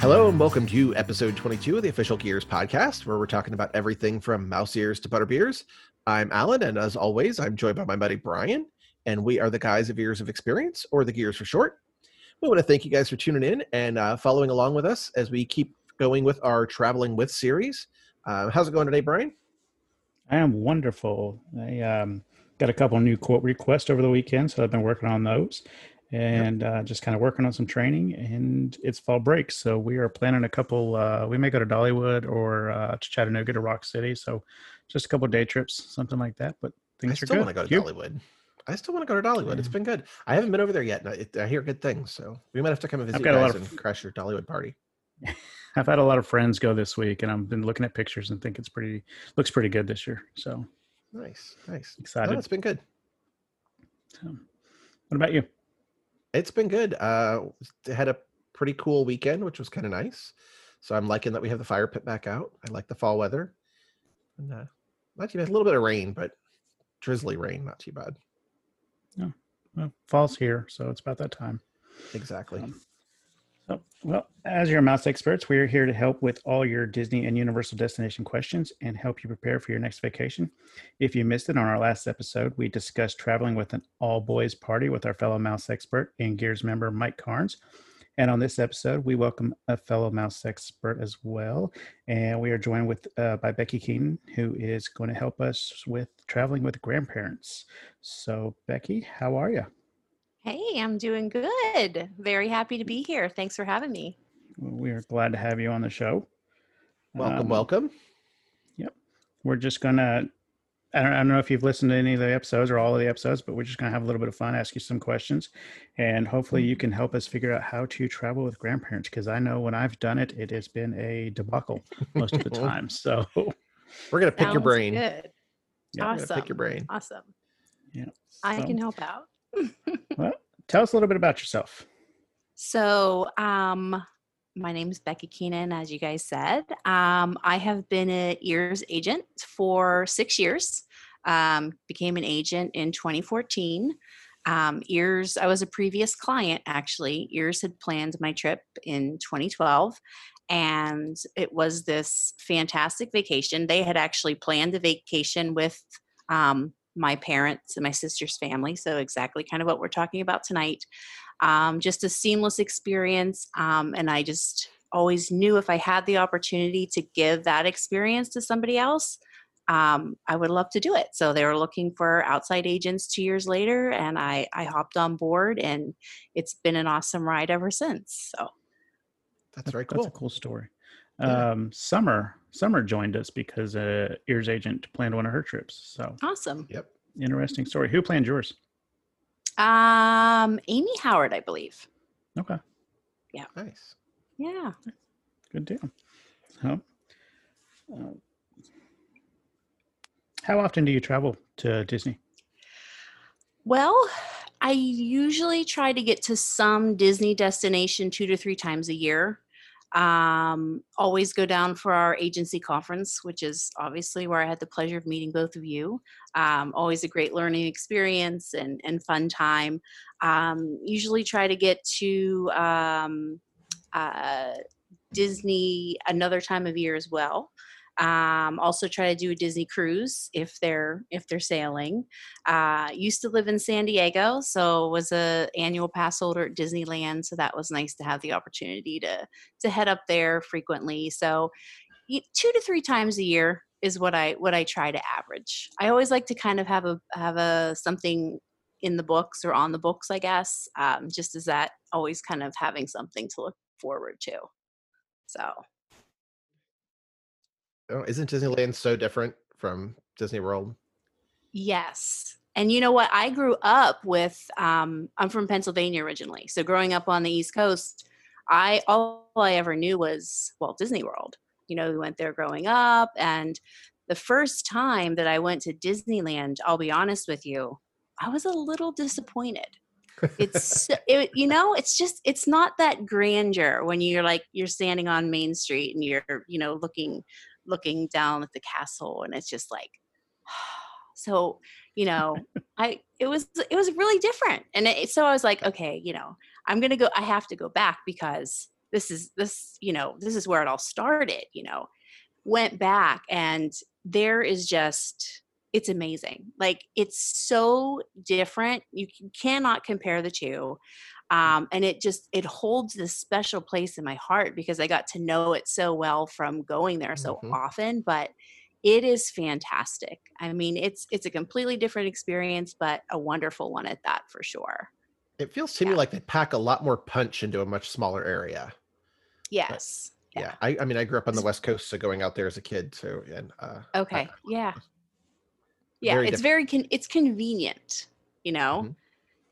Hello and welcome to episode 22 of the Official Gears podcast, where we're talking about everything from mouse ears to butter beers. I'm Allen, and as always, I'm joined by my buddy Brian, and we are the guys of Ears of Experience, or the Gears for short. We want to thank you guys for tuning in and uh, following along with us as we keep going with our Traveling With series. Uh, how's it going today, Brian? I am wonderful. I um, got a couple new quote requests over the weekend, so I've been working on those and uh, just kind of working on some training. And it's fall break, so we are planning a couple. Uh, we may go to Dollywood or uh, to Chattanooga to Rock City. So just a couple day trips, something like that. But things I are still want to go to You? Dollywood. I still want to go to Dollywood. It's been good. I haven't been over there yet. and I, I hear good things, so we might have to come and visit you got a lot of- and crash your Dollywood party. I've had a lot of friends go this week, and I've been looking at pictures and think it's pretty looks pretty good this year. So Nice, nice. No, excited. it's been good. So, what about you? It's been good. Uh, had a pretty cool weekend, which was kind of nice. So I'm liking that we have the fire pit back out. I like the fall weather. And uh, not too bad. A little bit of rain, but drizzly rain, not too bad. Yeah. Well, fall's here, so it's about that time. Exactly. Um, well, as your mouse experts, we are here to help with all your Disney and Universal destination questions and help you prepare for your next vacation. If you missed it on our last episode, we discussed traveling with an all boys party with our fellow mouse expert and Gears member Mike Carnes. And on this episode, we welcome a fellow mouse expert as well. And we are joined with uh, by Becky Keenan, who is going to help us with traveling with grandparents. So, Becky, how are you? Hey, I'm doing good. Very happy to be here. Thanks for having me. We are glad to have you on the show. welcome, Um, welcome. Yep. We're just gonna I don't, know if you've listened to any of the episodes or all of the episodes but we're just gonna have a little bit of fun ask you some questions and hopefully you can help us figure out how to travel with grandparents because i know when i've done it it has been a debacle most of the time so We're gonna pick your brain. Good. Yeah, awesome. pick your brain. Awesome. yeah I can help out. well tell us a little bit about yourself So, um, my name is Becky Keenan, as you guys said. Um, I have been an ears agent for six years. Um, became an agent in 2014. Um, ears, I was a previous client actually. Ears had planned my trip in 2012, and it was this fantastic vacation. They had actually planned the vacation with um, my parents and my sister's family. So, exactly kind of what we're talking about tonight um, just a seamless experience. Um, and I just always knew if I had the opportunity to give that experience to somebody else, um, I would love to do it. So they were looking for outside agents two years later, and I, I hopped on board, and it's been an awesome ride ever since. So That's very cool. that's a cool story Yeah. um summer summer joined us because uh ears agent planned one of her trips so awesome. Yep. interesting story who planned yours Um, Amy Howard, I believe. okay Yeah. Nice. Yeah. Good deal. So, uh, how often do you travel to Disney? Well, I usually try to get to some Disney destination two to three times a year. Um, always go down for our agency conference, which is obviously where I had the pleasure of meeting both of you. Um, always a great learning experience and, and fun time. Um, usually try to get to um, uh, Disney another time of year as well. Um, also try to do a Disney cruise if they're if they're sailing. Uh, used to live in San Diego, so was a annual pass holder at Disneyland. So that was nice to have the opportunity to to head up there frequently. So two to three times a year is what I what I try to average. I always like to kind of have a have a something in the books or on the books, I guess. Um, just as that always kind of having something to look forward to. So Oh, isn't Disneyland so different from Disney World? Yes. And you know what? I grew up with um I'm from Pennsylvania originally. So growing up on the East Coast, I all I ever knew was Walt Disney World. You know, we went there growing up and the first time that I went to Disneyland, I'll be honest with you, I was a little disappointed. It's it, you know, it's just it's not that grandeur when you're like you're standing on Main Street and you're, you know, looking looking down at the castle and it's just like so you know i it was it was really different and it, so i was like okay you know i'm gonna go i have to go back because this is this you know this is where it all started you know. Went back and there is just it's amazing like it's so different you cannot compare the two um, and it just it holds this special place in my heart because i got to know it so well from going there so Mhm. often but it is fantastic i mean it's it's a completely different experience but a wonderful one at that for sure It feels to me like they pack a lot more punch into a much smaller area. yes Yeah. I, I mean, I grew up on the West Coast, so going out there as a kid too. And uh, I- okay yeah yeah Very it's different. very con- it's convenient you know Mhm.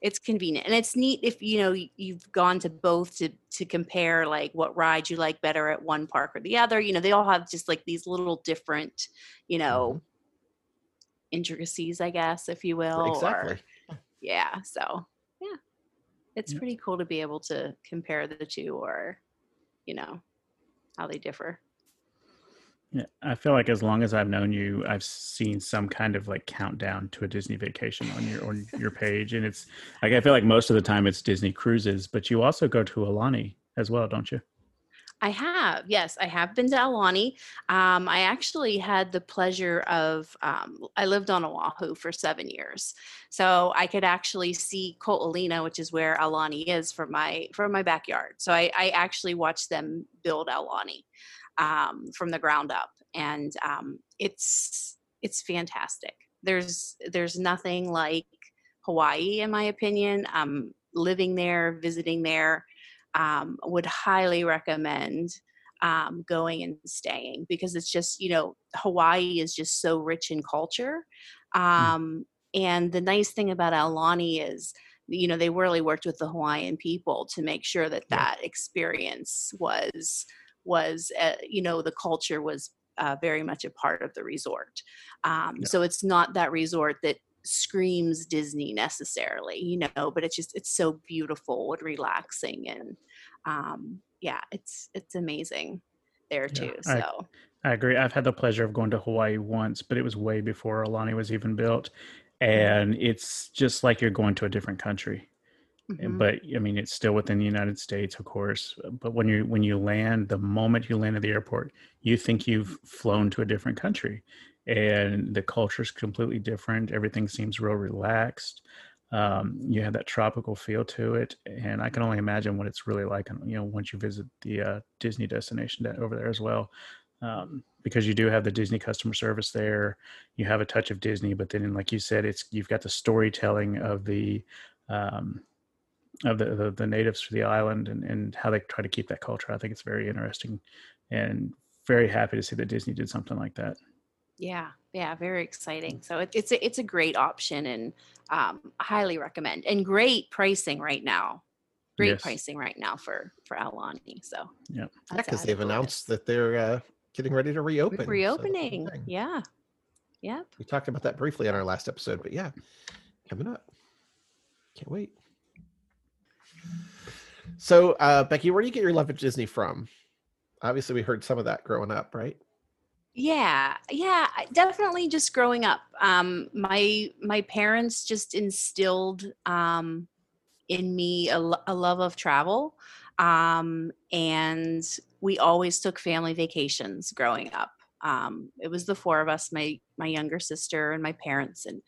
It's convenient and it's neat if you know you've gone to both to to compare like what ride you like better at one park or the other you know they all have just like these little different you mm-hmm. know intricacies i guess if you will or- exactly. yeah so yeah it's Yeah. pretty cool to be able to compare the two or you know how they differ Yeah, I feel like as long as I've known you, I've seen some kind of like countdown to a Disney vacation on your on your page, and it's like I feel like most of the time it's Disney cruises, but you also go to Aulani as well, don't you? I have, yes, I have been to Aulani. Um, I actually had the pleasure of, um, I lived on Oahu for seven years, so I could actually see Ko'olina, which is where Aulani is, from my from my backyard. So I, I actually watched them build Aulani um, from the ground up, and um, it's it's fantastic. There's there's nothing like Hawaii, in my opinion. Um, living there, visiting there um, would highly recommend um, going and staying because it's just you know Hawaii is just so rich in culture, um, and the nice thing about Aulani is you know they really worked with the Hawaiian people to make sure that that experience was was uh, you know the culture was uh, very much a part of the resort. Um, Yeah. So it's not that resort that screams Disney necessarily, you know, but it's just it's so beautiful and relaxing and um yeah, it's it's amazing there Yeah, too. I- So I agree. I've had the pleasure of going to Hawaii once, but it was way before Aulani was even built, and it's just like you're going to a different country. Mhm. but I mean, it's still within the United States, of course. But when you when you land, the moment you land at the airport, you think you've flown to a different country, and the culture is completely different. Everything seems real relaxed. Um, you have that tropical feel to it, and I can only imagine what it's really like. You know, once you visit the uh, Disney destination over there as well, um, because you do have the Disney customer service there. You have a touch of Disney, but then, like you said, it's you've got the storytelling of the um, of the, the the natives to the island and and how they try to keep that culture. I think it's very interesting, and very happy to see that Disney did something like that. yeah, yeah, very exciting. So it, it's a, it's a great option and um highly recommend and great pricing right now. Great Yes. pricing right now for for Aulani. So Yep. Yeah, because they've announced that they're uh, getting ready to reopen. so that's a good reopening. thing. yeah. Yep. We talked about that briefly on our last episode, but yeah, coming up. Can't wait. So, uh, Becky, where do you get your love of Disney from? Obviously, we heard some of that growing up, right? Yeah, yeah, definitely just growing up. Um my my parents just instilled um in me a, a love of travel. Um and we always took family vacations growing up. Um it was the four of us, my my younger sister and my parents and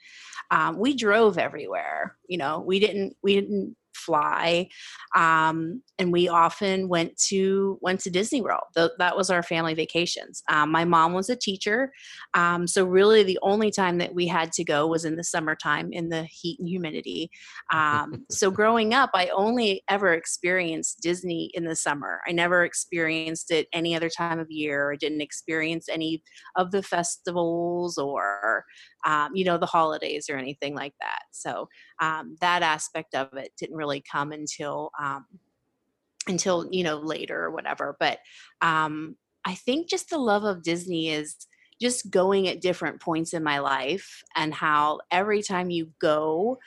um we drove everywhere. You know, we didn't we didn't fly um, and we often went to went to Disney World. Th- that was our family vacations. Um, my mom was a teacher, um, so really the only time that we had to go was in the summertime in the heat and humidity. Um, so growing up, I only ever experienced Disney in the summer. I never experienced it any other time of year. I didn't experience any of the festivals or um, you know the holidays or anything like that. So um, that aspect of it didn't really come until um, until you know later or whatever but um, i think just the love of disney is just going at different points in my life and how every time you go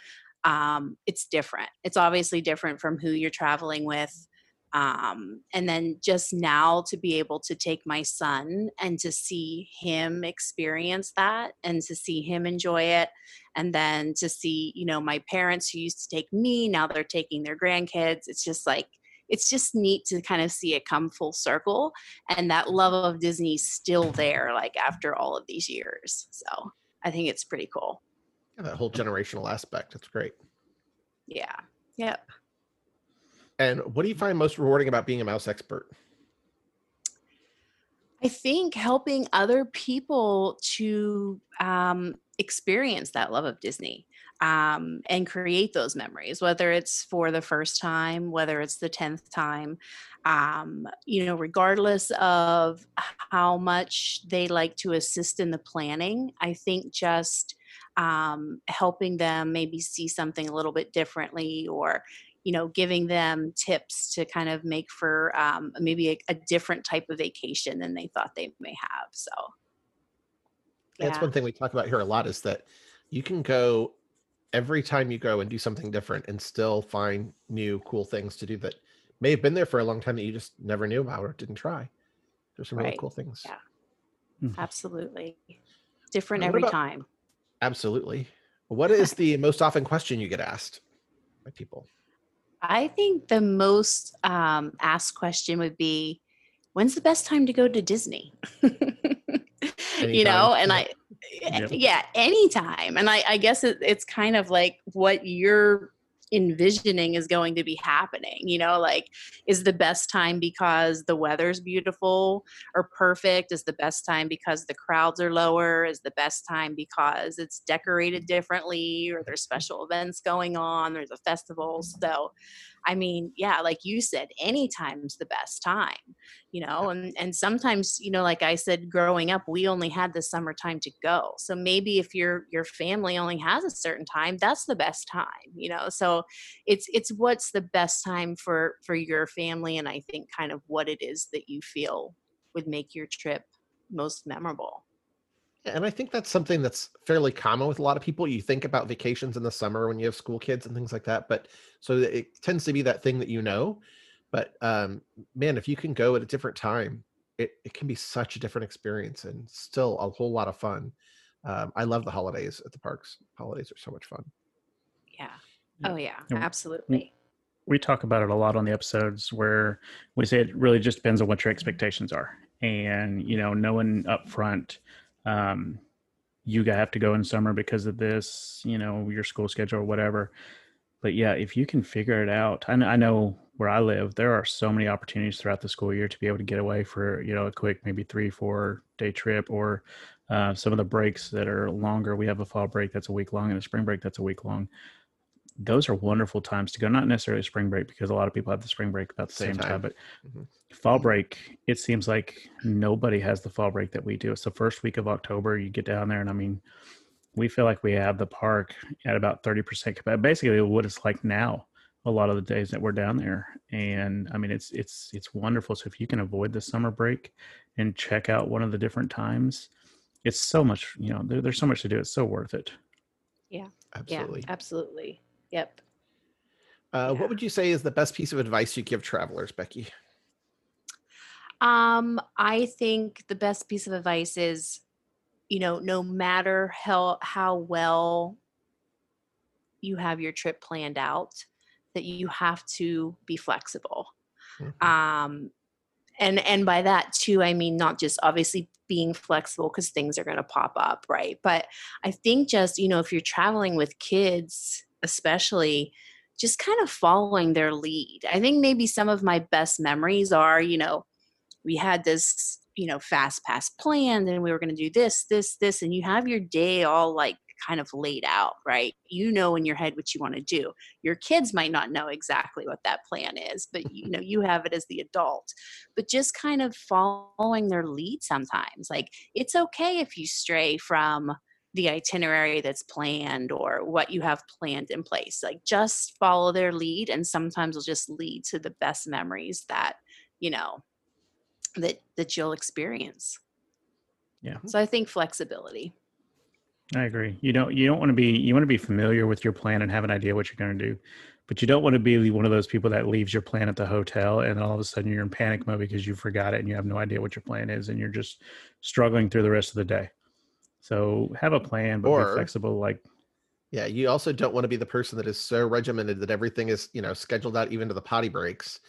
um, it's different it's obviously different from who you're traveling with um, and then just now to be able to take my son and to see him experience that and to see him enjoy it and then to see you know my parents who used to take me now they're taking their grandkids it's just like it's just neat to kind of see it come full circle and that love of disney's still there like after all of these years so i think it's pretty cool Yeah, that whole generational aspect. That's great. yeah yep And what do you find most rewarding about being a mouse expert? I think helping other people to um, experience that love of Disney um, and create those memories, whether it's for the first time, whether it's the 10th time, um, you know, regardless of how much they like to assist in the planning, I think just um, helping them maybe see something a little bit differently or you know giving them tips to kind of make for um, maybe a, a different type of vacation than they thought they may have so That's one thing we talk about here a lot is that you can go every time you go and do something different and still find new cool things to do that may have been there for a long time that you just never knew about or didn't try. There's some really cool things. Yeah. absolutely different every about- time Absolutely. What is the most often question you get asked by people? I think the most um, asked question would be when's the best time to go to disney? You know and i Yep. yeah anytime. And i, I guess it, it's kind of like what you're envisioning is going to be happening you know like is the best time because the weather's beautiful or perfect? Is the best time because the crowds are lower? Is the best time because it's decorated differently or there's mm-hmm. special events going on there's a festival? So i mean yeah like you said anytime's the best time you know and and sometimes you know like i said growing up we only had the summertime to go. So maybe if your your family only has a certain time that's the best time you know? So it's it's what's the best time for for your family and i think kind of what it is that you feel would make your trip most memorable And I think that's something that's fairly common with a lot of people. You think about vacations in the summer when you have school kids and things like that, but so it tends to be that thing that you know. But um, man, if you can go at a different time, it, it can be such a different experience and still a whole lot of fun. Um, I love the holidays at the parks. Holidays are so much fun. yeah Yeah. oh yeah Yeah. absolutely we talk about it a lot on the episodes where we say it really just depends on what your expectations are and you know knowing up front um, you have to go in summer because of this you know your school schedule or whatever. But yeah if you can figure it out I know, I know where i live there are so many opportunities throughout the school year to be able to get away for you know a quick maybe three four day trip or uh, some of the breaks that are longer. We have a fall break that's a week long and a spring break that's a week long those are wonderful times to go. Not necessarily spring break because a lot of people have the spring break about the Same same, time. time. but Mhm. fall break, it seems like nobody has the fall break that we do. It's the first week of October. You get down there, and I mean, we feel like we have the park at about 30% capacity. Basically, what it's like now, a lot of the days that we're down there. And I mean, it's it's it's wonderful. So if you can avoid the summer break and check out one of the different times, it's so much, you know, there, there's so much to do. It's so worth it. Yeah. Absolutely. yeah absolutely yep Uh, yeah. What would you say is the best piece of advice you give travelers, Becky? Um, I think the best piece of advice is, you know, no matter how how well you have your trip planned out, that you have to be flexible. Mhm. Um, and and by that too, I mean not just obviously being flexible because things are going to pop up, right? But I think just you know if you're traveling with kids, especially just kind of following their lead. I think maybe some of my best memories are, you know, we had this, you know, fast pass planned and we were going to do this, this, this, and you have your day all like kind of laid out, right? You know in your head what you want to do. Your kids might not know exactly what that plan is, but you know, you have it as the adult. But just kind of following their lead sometimes. Like it's okay if you stray from the itinerary that's planned or what you have planned in place. Like just follow their lead and sometimes it'll just lead to the best memories that, you know, that that you'll experience. Yeah. So I think flexibility. I agree. You don't you don't want to be you want to be familiar with your plan and have an idea what you're going to do, but you don't want to be one of those people that leaves your plan at the hotel and all of a sudden you're in panic mode because you forgot it and you have no idea what your plan is and you're just struggling through the rest of the day. So have a plan, but Or- be flexible. Like Yeah, you also don't want to be the person that is so regimented that everything is, you know, scheduled out even to the potty breaks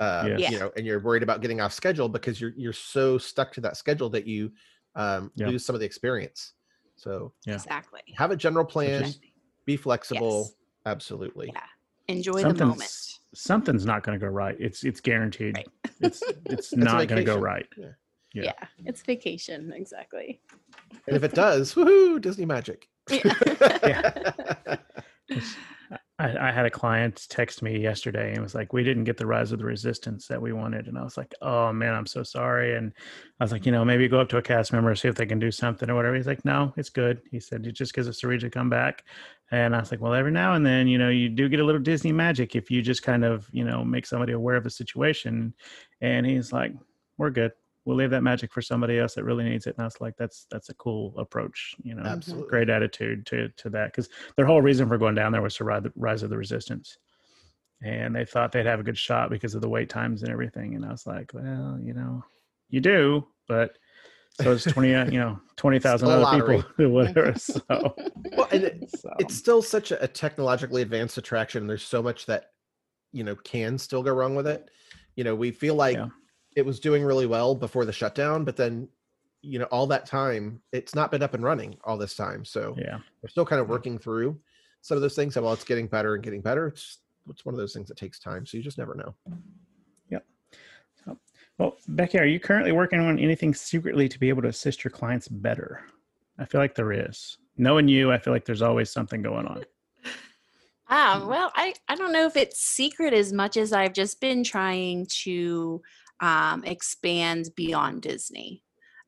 uh, Yes. you know, and you're worried about getting off schedule because you're you're so stuck to that schedule that you um, Yeah. lose some of the experience. So Yeah. Exactly. have a general plan, Exactly. be flexible. Yes. Absolutely. Yeah. Enjoy the moment. something's something's not going to go right. It's it's guaranteed. Right. It's it's not going to go right. Yeah. Yeah. Yeah. It's vacation. Exactly. And if it does, woohoo, Disney magic. I, I had a client text me yesterday and was like, "We didn't get the rise of the resistance that we wanted," and I was like, "Oh man, I'm so sorry." And I was like, "You know, maybe go up to a cast member see if they can do something or whatever." He's like, "No, it's good." He said, "It just gives us a reason to come back." And I was like, "Well, every now and then, you know, you do get a little Disney magic if you just kind of, you know, make somebody aware of the situation." And he's like, "We're good." We'll leave that magic for somebody else that really needs it. And I was like, that's that's a cool approach, you know Absolutely. great attitude to to that because their whole reason for going down there was to ride the rise of the resistance and they thought they'd have a good shot because of the wait times and everything and i was like well you know you do but so it's 20 uh, you know 20,000 other people lottery. whatever so, Well, and it, so it's still such a, a technologically advanced attraction. and There's so much that you know can still go wrong with it. You know, we feel like Yeah. It was doing really well before the shutdown, but then you know all that time it's not been up and running all this time. So yeah we're still kind of working through some of those things. And while it's getting better and getting better, it's it's one of those things that takes time. So you just never know. Yep. Well becky are you currently working on anything secretly to be able to assist your clients better i feel like there is knowing you i feel like there's always something going on Um, well, I, I don't know if it's secret as much as I've just been trying to um, expand beyond Disney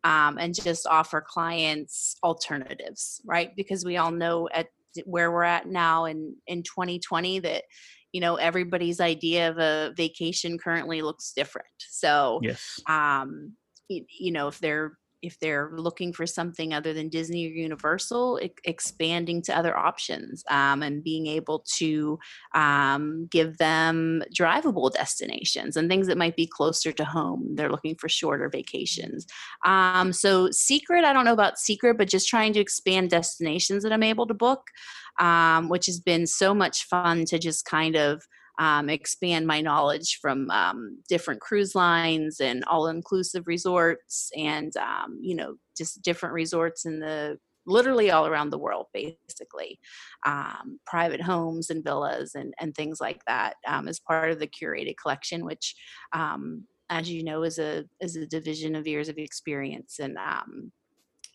um, and just offer clients alternatives, right? Because we all know at where we're at now in, in 2020 that, you know, everybody's idea of a vacation currently looks different. So, yes um y- you know if they're if they're looking for something other than disney or universal expanding to other options um, and being able to um, give them drivable destinations and things that might be closer to home. They're looking for shorter vacations. Um, so secret i don't know about secret but just trying to expand destinations that i'm able to book um, which has been so much fun to just kind of um, expand my knowledge from um, different cruise lines and all-inclusive resorts and um, you know just different resorts in the literally all around the world basically. Um, private homes and villas and, and things like that um, as part of the curated collection which um, as you know is a is a division of Ears of Experience and um,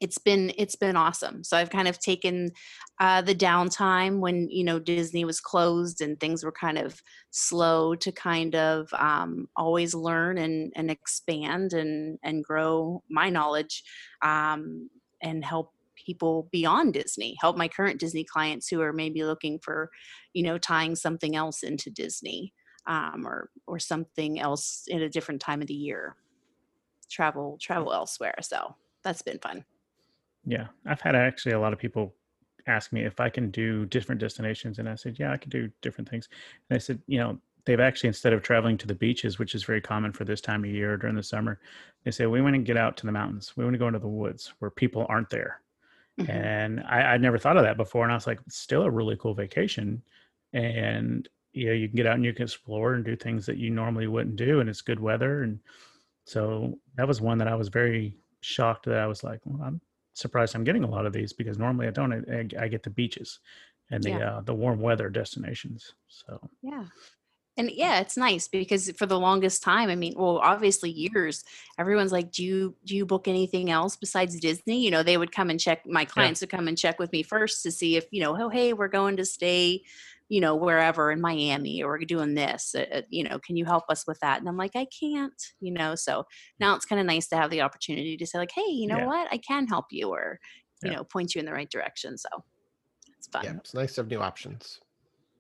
it's been it's been awesome. So i've kind of taken uh, the downtime when you know disney was closed and things were kind of slow to kind of um, always learn and, and expand and and grow my knowledge um, and help people beyond disney help my current disney clients who are maybe looking for you know tying something else into disney um, or or something else in a different time of the year. Travel travel elsewhere so that's been fun Yeah, I've had actually a lot of people ask me if I can do different destinations, and I said, yeah, I can do different things. And I said, you know, they've actually instead of traveling to the beaches, which is very common for this time of year during the summer, they say we want to get out to the mountains. We want to go into the woods where people aren't there. Mhm. And I, I'd never thought of that before, and I was like, it's still a really cool vacation, and you know, you can get out and you can explore and do things that you normally wouldn't do, and it's good weather, and so that was one that I was very shocked that I was like, well, I'm surprised I'm getting a lot of these because normally I don't. I, I get the beaches and the Yeah. uh, the warm weather destinations. So Yeah. And yeah, it's nice because for the longest time, I mean, well, obviously years, everyone's like, Do you do you book anything else besides Disney? You know, they would come and check my clients would come and check with me first to see if, you know, oh hey, we're going to stay, you know, wherever in Miami or doing this. Uh, uh, you know, can you help us with that? And I'm like, I can't, you know. So now it's kind of nice to have the opportunity to say, like, hey, you know Yeah. what, I can help you or, you Yeah. know, point you in the right direction. So it's fun. Yeah, it's nice to have new options.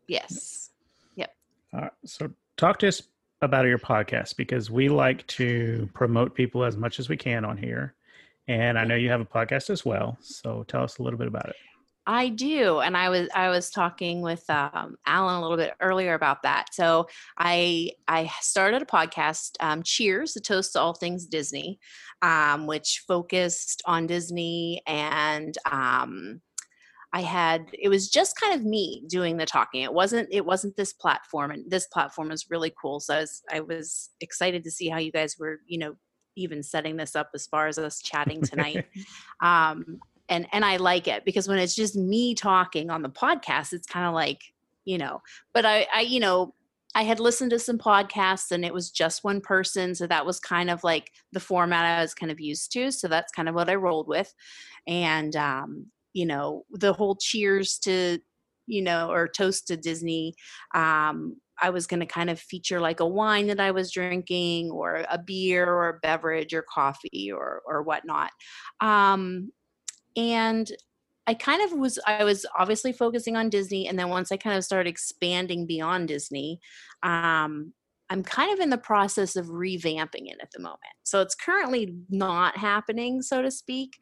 Yes. Yep. Uh, so talk to us about your podcast because we like to promote people as much as we can on here. And I know you have a podcast as well. So tell us a little bit about it. I do, and I was I was talking with um, Allen a little bit earlier about that. So I I started a podcast, um, Cheers, a toast to all things Disney, um, which focused on Disney and um, I had it was just kind of me doing the talking. It wasn't it wasn't this platform and this platform is really cool. So I was I was excited to see how you guys were, you know, even setting this up as far as us chatting tonight. um and and I like it because when it's just me talking on the podcast, it's kind of like, you know, but I I you know, I had listened to some podcasts and it was just one person. So that was kind of like the format I was kind of used to. So that's kind of what I rolled with. And, um, you know, the whole cheers to, you know, or toast to Disney. Um, I was going to kind of feature like a wine that I was drinking or a beer or a beverage or coffee or, or whatnot. Um, and I kind of was I was obviously focusing on Disney and then once I kind of started expanding beyond Disney, um, I'm kind of in the process of revamping it at the moment. So it's currently not happening, so to speak.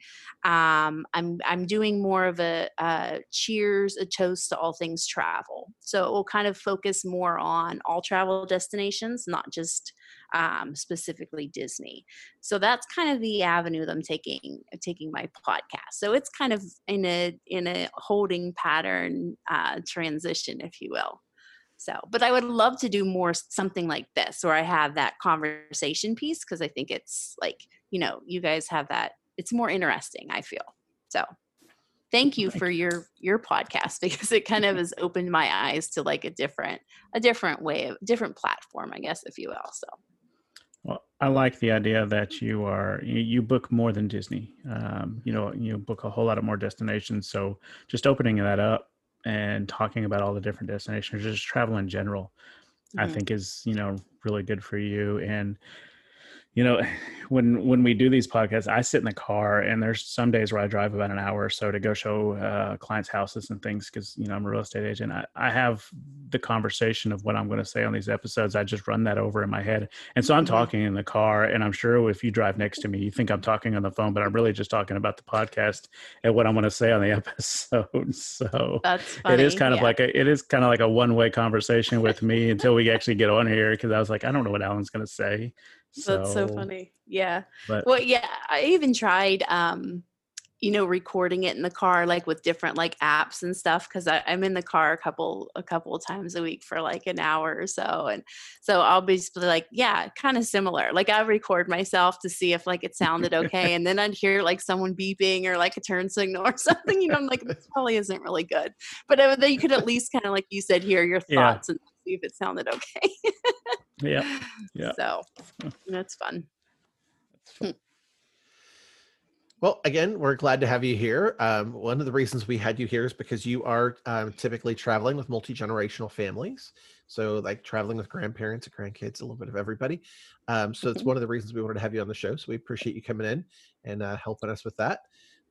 Um, I'm I'm doing more of a, a, cheers, a toast to all things travel. So it will kind of focus more on all travel destinations, not just um, specifically Disney. So that's kind of the avenue that I'm taking taking my podcast. So it's kind of in a in a holding pattern uh, transition, if you will. So, but I would love to do more something like this where I have that conversation piece because I think it's like, you know, you guys have that. It's more interesting, I feel. So, thank you for your your podcast because it kind of has opened my eyes to like a different a different way of different platform, I guess if you will. So, well, I like the idea that you are you, you book more than Disney. Um, you know, you book a whole lot of more destinations. So just opening that up and talking about all the different destinations, just travel in general, mm-hmm. I think is you know really good for you. And you know when when we do these podcasts i sit in the car and there's some days where i drive about an hour or so to go show uh, clients houses and things because you know i'm a real estate agent. I, I have the conversation of what i'm going to say on these episodes. I just run that over in my head. And so i'm mm-hmm. talking in the car and i'm sure if you drive next to me you think i'm talking on the phone but i'm really just talking about the podcast and what i'm going to say on the episode. So it is kind yeah. of like a it is kind of like a one-way conversation with me until we actually get on here because i was like i don't know what Allen's going to say so, That's so funny. Yeah. But, well, yeah, I even tried um you know recording it in the car like with different like apps and stuff because i'm in the car a couple a couple of times a week for like an hour or so and so i'll be like yeah kind of similar like i record myself to see if like it sounded okay and then i'd hear like someone beeping or like a turn signal or something you know i'm like this probably isn't really good but uh, then you could at least kind of like you said hear your thoughts yeah. and see if it sounded okay yeah. Yeah. So that's fun. That's fun. Well, again, we're glad to have you here. Um, one of the reasons we had you here is because you are um, typically traveling with multi generational families. So, like traveling with grandparents and grandkids, a little bit of everybody. Um, so, it's one of the reasons we wanted to have you on the show. So, we appreciate you coming in and uh, helping us with that.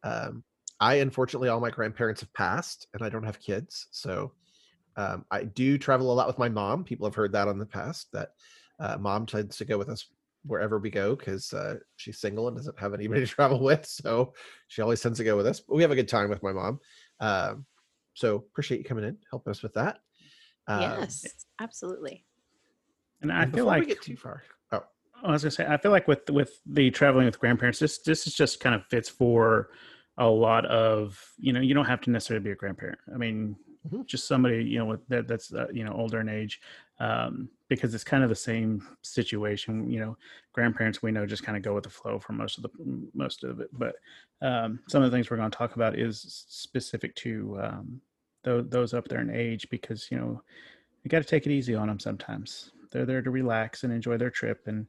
Um, I, unfortunately, all my grandparents have passed and I don't have kids. So, um, I do travel a lot with my mom. People have heard that on the past that uh, mom tends to go with us wherever we go because uh, she's single and doesn't have anybody to travel with. So she always tends to go with us. But we have a good time with my mom. Um, so appreciate you coming in, helping us with that. Um, yes, absolutely. And I and feel like we get too far. Oh, I was gonna say, I feel like with with the traveling with grandparents, this this is just kind of fits for a lot of you know you don't have to necessarily be a grandparent. I mean, mm-hmm. just somebody you know that that's uh, you know older in age um, because it's kind of the same situation you know grandparents we know just kind of go with the flow for most of the most of it but um, some of the things we're going to talk about is specific to um, those, those up there in age because you know you got to take it easy on them sometimes they're there to relax and enjoy their trip and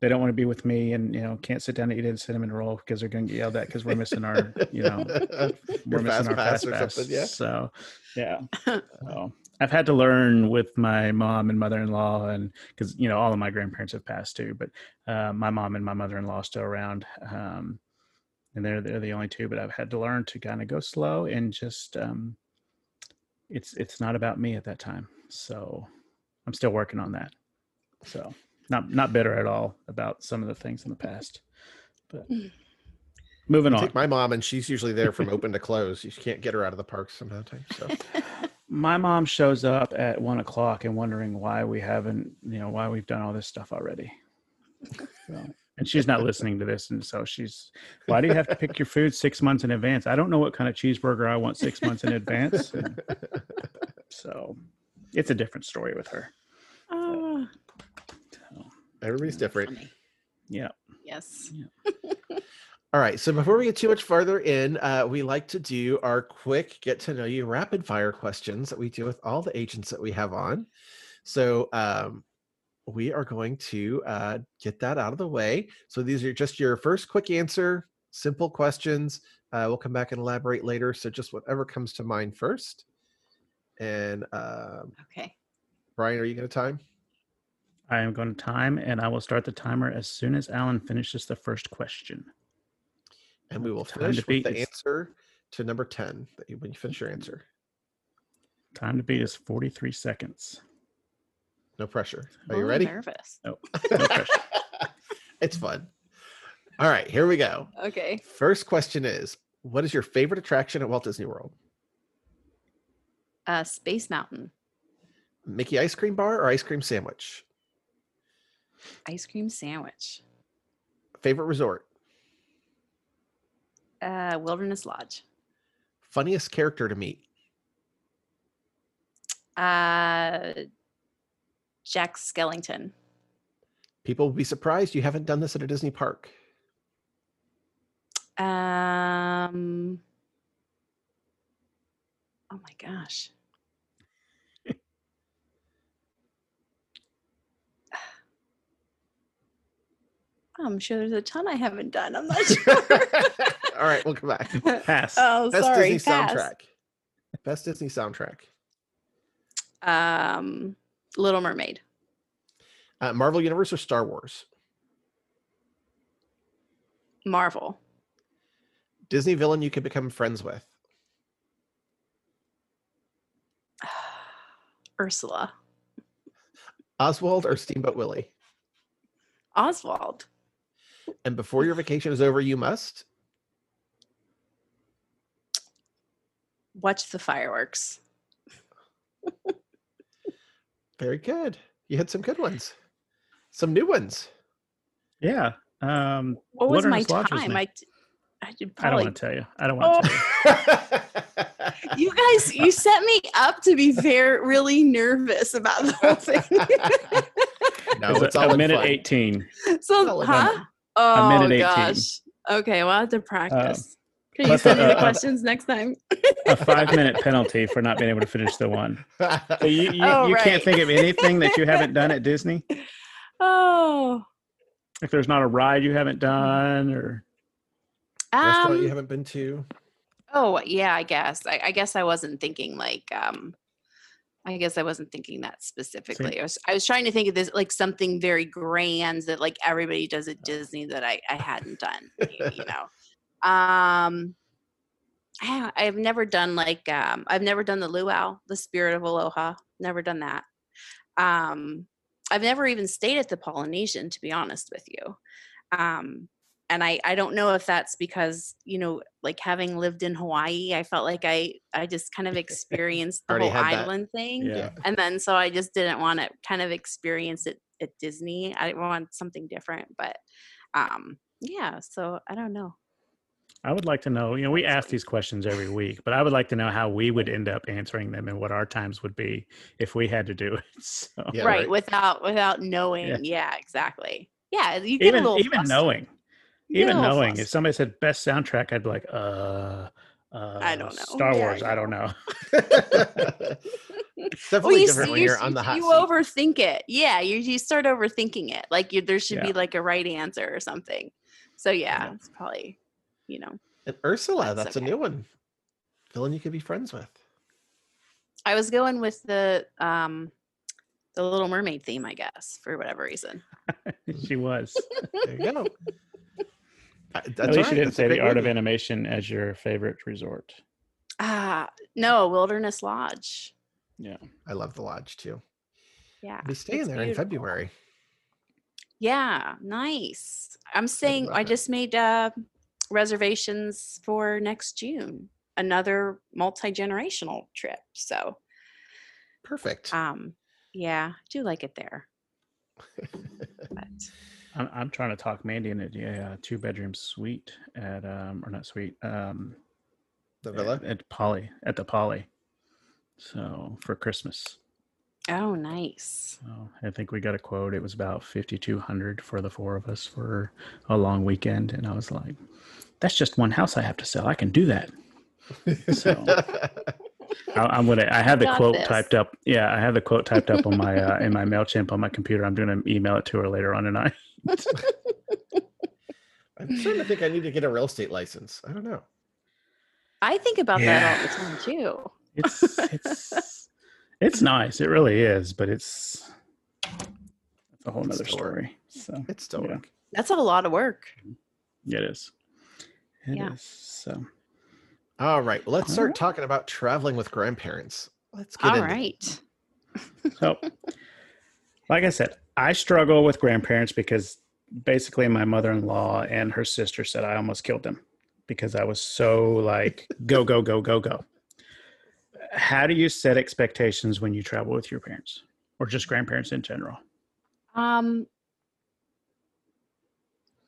they don't want to be with me and you know can't sit down and eat a cinnamon roll because they're going to get yelled at because we're missing our you know we're missing our fast pass. Yeah. So yeah, so, I've had to learn with my mom and mother-in-law, and because you know all of my grandparents have passed too, but uh, my mom and my mother-in-law are still around, um, and they're they're the only two. But I've had to learn to kind of go slow and just um, it's it's not about me at that time. So I'm still working on that. So not not bitter at all about some of the things in the past. But moving on. my mom, and she's usually there from open to close. You can't get her out of the park sometimes. So my mom shows up at one o'clock and wondering why we haven't, you know, why we've done all this stuff already. So and she's not listening to this, and so she's, why do you have to pick your food six months in advance? I don't know what kind of cheeseburger I want six months in advance. And so it's a different story with her. Oh, So, Everybody's different. funny. yeah. Yes. All right. So before we get too much farther in, uh, we like to do our quick get to know you rapid fire questions that we do with all the agents that we have on. So um, we are going to uh, get that out of the way. So these are just your first quick answer, simple questions. Uh, we'll come back and elaborate later. So just whatever comes to mind first. And um, Okay. Brian, are you going to time? I am going to time, and I will start the timer as soon as Allen finishes the first question. And we will Time finish with the is- answer to number 10 that you- when you finish your answer. Time to beat is 43 seconds. No pressure. I'm Are you ready? little Nervous. No pressure. it's fun. All right, here we go. Okay. First question is What is your favorite attraction at Walt Disney World? Uh, Space Mountain Mickey ice cream bar or ice cream sandwich? Ice cream sandwich. Favorite resort? Uh, Wilderness Lodge. Funniest character to meet? Uh, Jack Skellington. People will be surprised you haven't done this at a Disney park. Um. Oh my gosh. I'm sure there's a ton I haven't done. I'm not sure. All right, we'll come back. Pass. oh, Best sorry. Disney pass. soundtrack. Best Disney soundtrack. Um, Little Mermaid. Uh, Marvel Universe or Star Wars? Marvel. Disney villain you could become friends with? Ursula. Oswald or Steamboat Willie? Oswald. And before your vacation is over, you must. Watch the fireworks. Very good. You had some good ones. Some new ones. Yeah. Um, What was my Wilderness Lodge was time? me. I, d- I did I don't want to tell you. I don't want to Oh. tell you. you guys, you set me up to be very, really nervous about the whole thing. no, It's it's a, all a minute fun. 18. so, huh? fun. Oh minute 18. gosh. Okay, well, I have to practice. Can you send me the uh, questions next time? A five minute penalty for not being able to finish the one. So you, you, Oh, you right. can't think of anything that you haven't done at Disney? Oh, If there's not a ride you haven't done or Restaurant you um, haven't been to? oh yeah, I guess. I, I guess I wasn't thinking like um, I guess I wasn't thinking that specifically. I was I was trying to think of this like something very grand that like everybody does at Disney that I I hadn't done. you know, um, I, I've never done like um, I've never done the luau, the Spirit of Aloha. Never done that. Um, I've never even stayed at the Polynesian, to be honest with you. Um, and I, I don't know if that's because you know like having lived in hawaii i felt like i i just kind of experienced the whole had that. island thing yeah. and then so i just didn't want to kind of experience it at disney i want something different but um yeah so i don't know I would like to know, you know, we ask these questions every week, but I would like to know how we would end up answering them and what our times would be if we had to do it. So Yeah, right, right. without without knowing yeah, exactly yeah you get a even little even flustered. knowing, You get a even little knowing if somebody said best soundtrack, I'd be like, uh, uh I don't know. Star Yeah, I Wars, I, don't know. it's well, definitely you, different see, when you, you're on the hot you seat. overthink it. Yeah, you, you start overthinking it. Like you, there should Yeah. be like a right answer or something. So yeah, Yeah. it's probably, you know, And Ursula, That's that's, okay. a new one. Villain you could be friends with. I was going with the um, the Little Mermaid theme, I guess, for whatever reason. she was. There you go. Uh, That's At least all you didn't that's say the great art of animation as your favorite resort. Ah, no, Wilderness Lodge. Yeah. I love the lodge too. Yeah, I'll be staying it's there in. February. Yeah, nice. I'm saying love I just made uh, reservations for next June, another multi generational trip. So Perfect. um, yeah, I do like it there. But I'm, I'm trying to talk Mandy into a uh, two bedroom suite at um or not suite um The villa. at, at Poly at the Poly. So for Christmas. Oh, nice. So I think we got a quote. It was about fifty two hundred for the four of us for a long weekend, and I was like, "That's just one house I have to sell. I can do that." So I, I'm gonna. I have the Got quote this. typed up. Yeah, I have the quote typed up on my uh, in my Mailchimp on my computer. I'm gonna email it to her later on tonight. I'm starting to think I need to get a real estate license. I don't know. I think about Yeah. that all the time too. It's it's it's nice. It really is, but it's it's a whole It's nother story. So It's still Yeah. work. That's a lot of work. Mm-hmm. it is. It is. Yeah. So All right. Well, let's All start right. talking about traveling with grandparents. Let's get All into right. So, like I said, I struggle with grandparents because basically my mother in law and her sister said I almost killed them because I was so like, go, go, go, go, go. How do you set expectations when you travel with your parents or just grandparents in general? Um,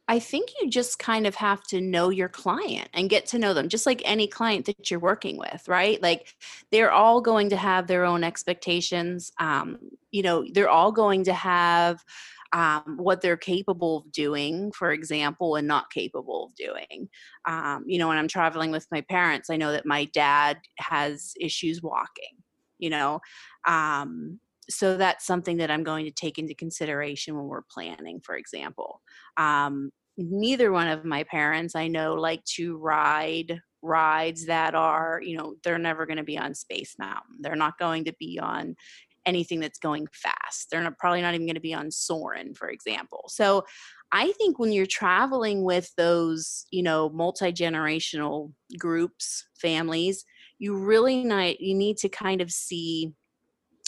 I think you just kind of have to know your client and get to know them, just like any client that you're working with, right? Like they're all going to have their own expectations. Um, you know, they're all going to have um, what they're capable of doing, for example, and not capable of doing. Um, you know, when I'm traveling with my parents, I know that my dad has issues walking, you know. Um, so that's something that I'm going to take into consideration when we're planning, for example. Um, neither one of my parents I know like to ride rides that are, you know, they're never going to be on Space Mountain. They're not going to be on anything that's going fast. They're not, probably not even going to be on Soarin', for example. So I think when you're traveling with those, you know, multi generational groups, families, you really you need to kind of see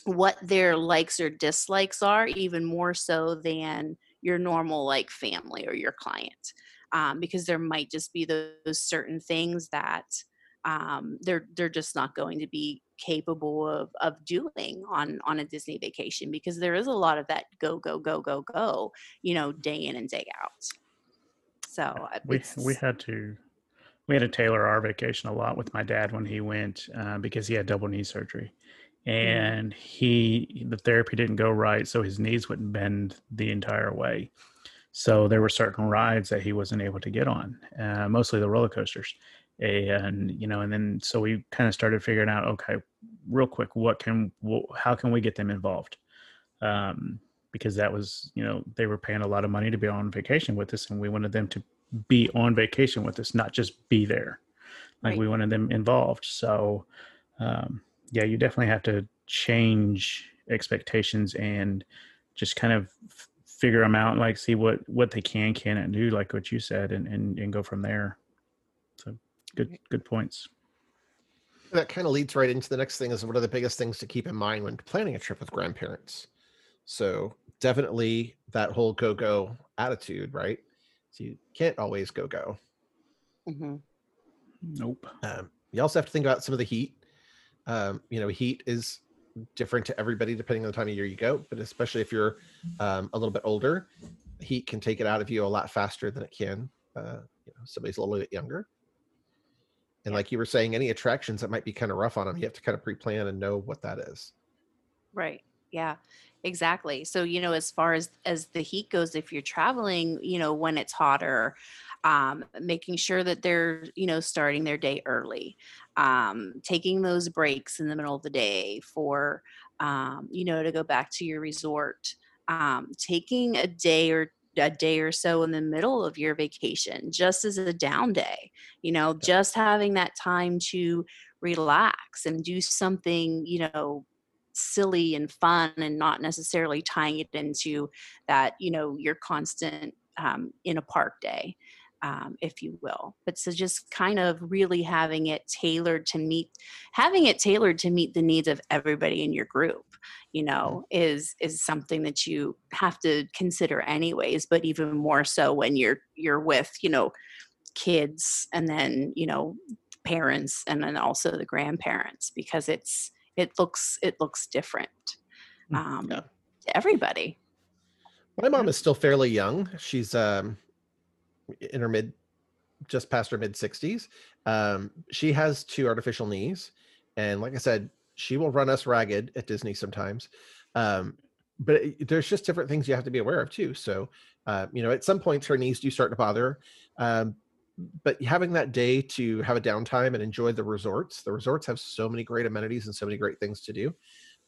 what their likes or dislikes are even more so than your normal like family or your client um, because there might just be those, those certain things that um, they're they're just not going to be capable of of doing on on a Disney vacation because there is a lot of that go go go go go you know day in and day out. So uh, we we had to we had to tailor our vacation a lot with my dad when he went uh, because he had double knee surgery and he the therapy didn't go right so his knees wouldn't bend the entire way. So there were certain rides that he wasn't able to get on uh, mostly the roller coasters. And you know and then so we kind of started figuring out okay real quick what can wh- how can we get them involved? Um, because that was you know they were paying a lot of money to be on vacation with us and we wanted them to be on vacation with us not just be there. Like Right. we wanted them involved. So um, yeah you definitely have to change expectations and just kind of f- figure them out like see what what they can cannot do like what you said and and, and go from there. So good good points. That kind of leads right into the next thing is what are the biggest things to keep in mind when planning a trip with grandparents. So definitely that whole go go attitude right? So you can't always go go Mhm. nope. Um, you also have to think about some of the heat um, you know heat is different to everybody depending on the time of year you go but especially if you're um, a little bit older heat can take it out of you a lot faster than it can uh, you know somebody's a little bit younger and like you were saying any attractions that might be kind of rough on them you have to kind of pre-plan and know what that is Right. Yeah. Exactly. So, you know, as far as as the heat goes, if you're traveling, you know, when it's hotter, um, making sure that they're, you know, starting their day early, um, taking those breaks in the middle of the day for, um, you know, to go back to your resort, um, taking a day or a day or so in the middle of your vacation, just as a down day, you know, just having that time to relax and do something, you know, silly and fun and not necessarily tying it into that you know your constant um, in a park day um, if you will but so just kind of really having it tailored to meet having it tailored to meet the needs of everybody in your group you know is is something that you have to consider anyways but even more so when you're you're with you know kids and then you know parents and then also the grandparents because it's it looks it looks different Mm, um, yeah. to everybody My mom is still fairly young. She's um in her mid just past her mid 60s. Um she has two artificial knees and like I said, she will run us ragged at Disney sometimes. Um but it, there's just different things you have to be aware of too. So, uh, you know, at some points her knees do start to bother. her. Um, but having that day to have a downtime and enjoy the resorts, the resorts have so many great amenities and so many great things to do.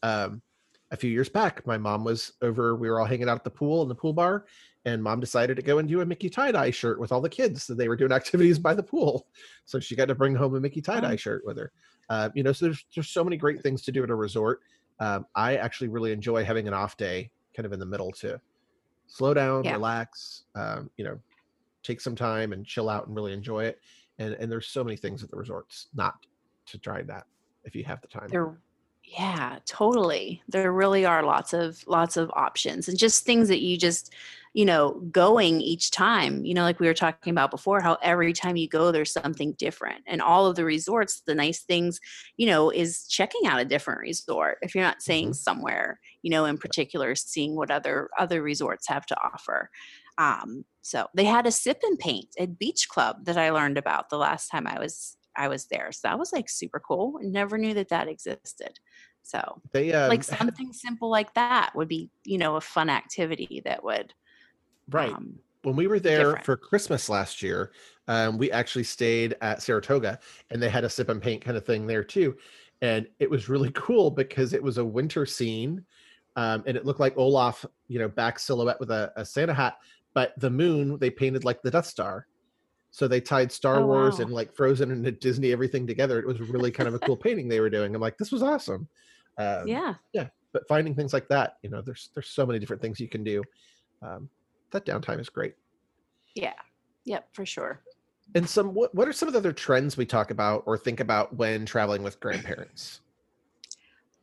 Um, a few years back, my mom was over, we were all hanging out at the pool in the pool bar, and mom decided to go and do a Mickey tie dye shirt with all the kids. So they were doing activities by the pool. So she got to bring home a Mickey tie dye Oh. shirt with her. Uh, you know, so there's, there's so many great things to do at a resort. Um, I actually really enjoy having an off day kind of in the middle to slow down, Yeah. relax, um, you know, take some time and chill out and really enjoy it. And, and there's so many things at the resorts not to try that if you have the time. There, yeah, totally. There really are lots of lots of options and just things that you just, you know, going each time. You know, like we were talking about before, how every time you go, there's something different. And all of the resorts, the nice things, you know, is checking out a different resort. If you're not saying Mhm. somewhere, you know, in particular, seeing what other other resorts have to offer. Um, so they had a sip and paint at Beach Club that I learned about the last time I was I was there. So that was like super cool. Never knew that that existed. So They um, like something simple like that would be, you know, a fun activity that would right. um, when we were there different. for Christmas last year, um, we actually stayed at Saratoga and they had a sip and paint kind of thing there too. And it was really cool because it was a winter scene um, and it looked like Olaf, you know, back silhouette with a, a Santa hat, but the moon they painted like the Death Star. So they tied Star Oh, Wars wow. and like Frozen and Disney everything together. It was really kind of a cool painting they were doing. I'm like, this was awesome. Um, yeah. Yeah. But finding things like that, you know, there's there's so many different things you can do. Um, that downtime is great. Yeah. Yep, for sure. And some what, what are some of the other trends we talk about or think about when traveling with grandparents?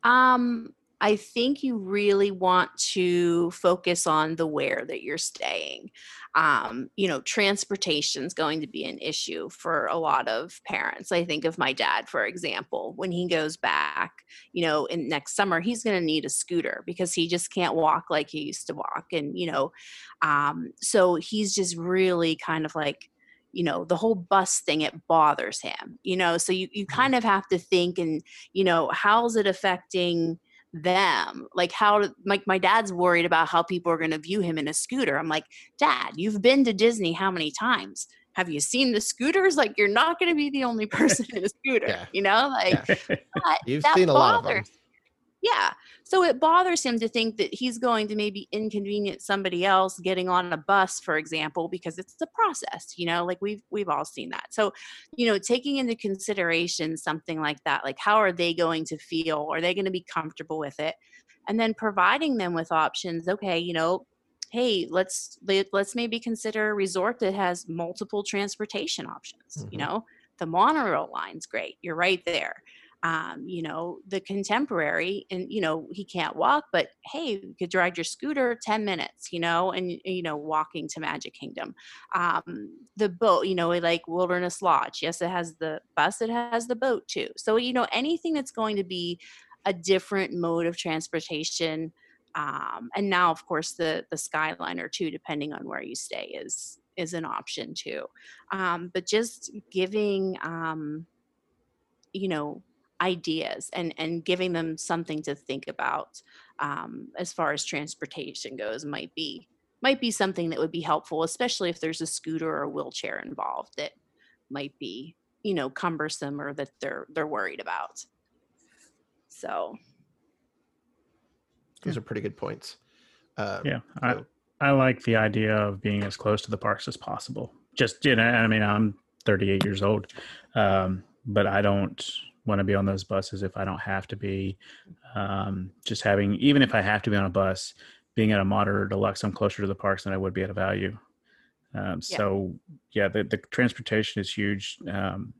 Um, I think you really want to focus on the where that you're staying. Um, you know, transportation is going to be an issue for a lot of parents. I think of my dad, for example, when he goes back, you know, in next summer, he's going to need a scooter because he just can't walk like he used to walk. And, you know, um, so he's just really kind of like, you know, the whole bus thing, it bothers him, you know, so you, you Mhm. kind of have to think and, you know, how's it affecting them like how like my dad's worried about how people are going to view him in a scooter. I'm like dad you've been to disney how many times? Have you seen the scooters? Like you're not going to be the only person in a scooter Yeah. you know like but You've seen a lot of them. yeah so it bothers him to think that he's going to maybe inconvenience somebody else getting on a bus for example because it's the process you know like we've we've all seen that. So you know taking into consideration something like that like how are they going to feel? Are they going to be comfortable with it? And then providing them with options okay you know hey let's let, let's maybe consider a resort that has multiple transportation options you Mhm. know? The monorail line's great you're right there um, you know, the contemporary, and you know, he can't walk, but hey, you could ride your scooter 10 minutes, you know, and you know, walking to Magic Kingdom. Um, the boat, you know, like Wilderness Lodge. Yes, it has the bus, it has the boat too. So, you know, anything that's going to be a different mode of transportation. Um, and now, of course, the the Skyliner too, depending on where you stay, is is an option too. Um, but just giving, um, you know, ideas and and giving them something to think about um, as far as transportation goes might be might be something that would be helpful especially if there's a scooter or a wheelchair involved that might be you know cumbersome or that they're they're worried about so Those are pretty good points. Um, Yeah, I, so- I like the idea of being as close to the parks as possible. Just you know, I mean, I'm 38 years old, um, but I don't want to be on those buses if I don't have to be. Um, just having, even if I have to be on a bus, being at a moderate or deluxe, I'm closer to the parks than I would be at a value. Um, Yeah. So yeah, the, the transportation is huge. Um,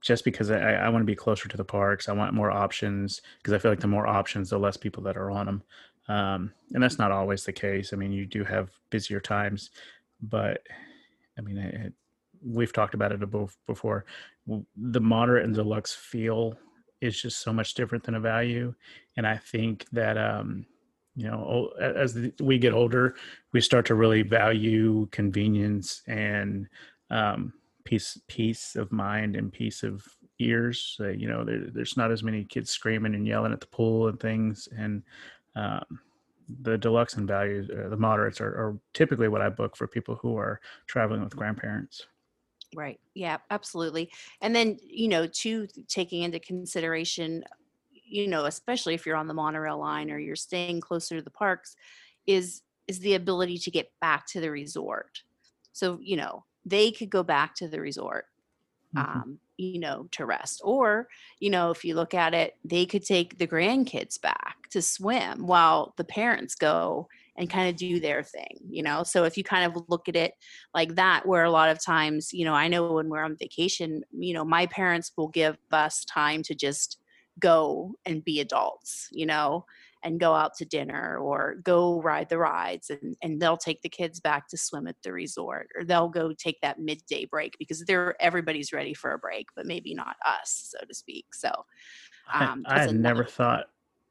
just because I, I want to be closer to the parks, I want more options because I feel like the more options, the less people that are on them. Um, and that's not always the case. I mean, you do have busier times, but I mean, it, it- we've talked about it above before. The moderate and deluxe feel is just so much different than a value, and I think that um, you know as we get older we start to really value convenience and um, peace peace of mind and peace of ears. Uh, you know there, there's not as many kids screaming and yelling at the pool and things and um, the deluxe and values uh, the moderates are, are typically what i book for people who are traveling with grandparents Right. Yeah, absolutely. And then, you know, too, taking into consideration, you know, especially if you're on the monorail line or you're staying closer to the parks, is is the ability to get back to the resort. So, you know, they could go back to the resort, Mhm. um, you know, to rest. Or, you know, if you look at it, they could take the grandkids back to swim while the parents go and kind of do their thing, you know? So if you kind of look at it like that, where a lot of times, you know, I know when we're on vacation, you know, my parents will give us time to just go and be adults, you know, and go out to dinner or go ride the rides and, and they'll take the kids back to swim at the resort or they'll go take that midday break because they're everybody's ready for a break, but maybe not us, so to speak. So um, I, I had never thought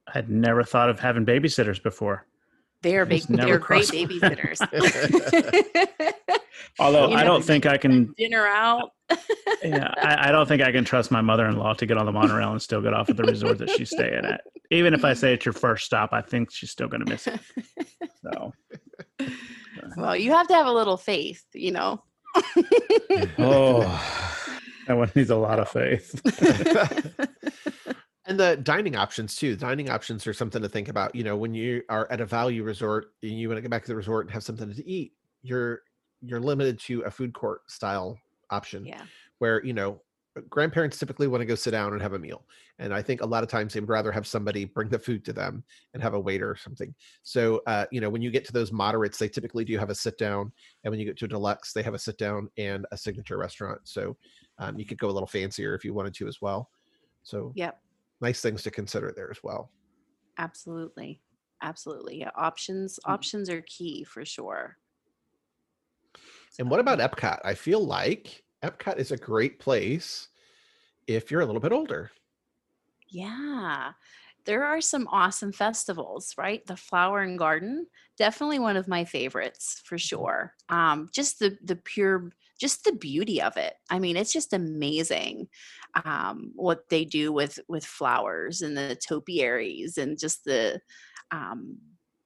I had never thought of having babysitters before. They're big they're great babysitters. Although You I don't think I can dinner out. yeah, I, I don't think I can trust my mother-in-law to get on the monorail and still get off at the resort that she's staying at. Even if I say it's your first stop, I think she's still going to miss it. So, well, you have to have a little faith, you know. oh, that one needs a lot of faith. and the dining options too. Dining options are something to think about. You know, when you are at a value resort and you want to get back to the resort and have something to eat, you're you're limited to a food court style option yeah. where you know grandparents typically want to go sit down and have a meal and i think a lot of times they would rather have somebody bring the food to them and have a waiter or something so uh, you know when you get to those moderates they typically do have a sit down and when you get to a deluxe they have a sit down and a signature restaurant so um, you could go a little fancier if you wanted to as well so Yep. Nice things to consider there as well Absolutely. Absolutely. Yeah. Options options are key for sure. and what about epcot i feel like epcot is a great place if you're a little bit older Yeah. There are some awesome festivals, right? The Flower and Garden, definitely one of my favorites for sure. Um, just the the pure, just the beauty of it. I mean, it's just amazing um, what they do with with flowers and the topiaries and just the, um,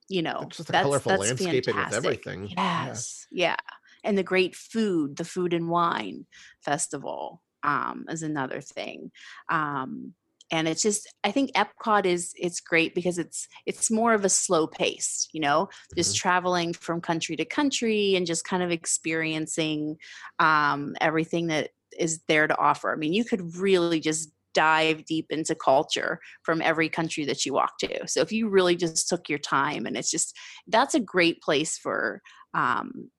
you know, just the colorful landscape and with fantastic. everything. Yes, yeah, and the great food, the food and wine festival um, is another thing. Um, and it's just i think epcot is it's great because it's it's more of a slow pace you know just traveling from country to country and just kind of experiencing um, everything that is there to offer. I mean you could really just dive deep into culture from every country that you walk to. So if you really just took your time and it's just that's a great place for um,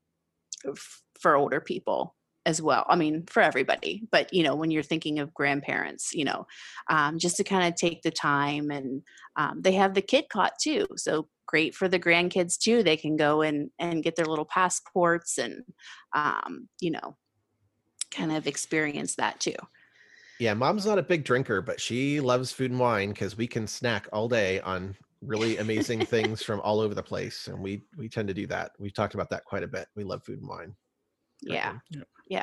for older people as well. I mean for everybody but you know when you're thinking of grandparents you know um, just to kind of take the time and um, they have the Kidcot too so great for the grandkids too. They can go and and get their little passports and um, you know kind of experience that too Yeah, mom's not a big drinker, but she loves food and wine because we can snack all day on really amazing things from all over the place, and we we tend to do that. We've talked about that quite a bit. We love food and wine. yeah Yep. yeah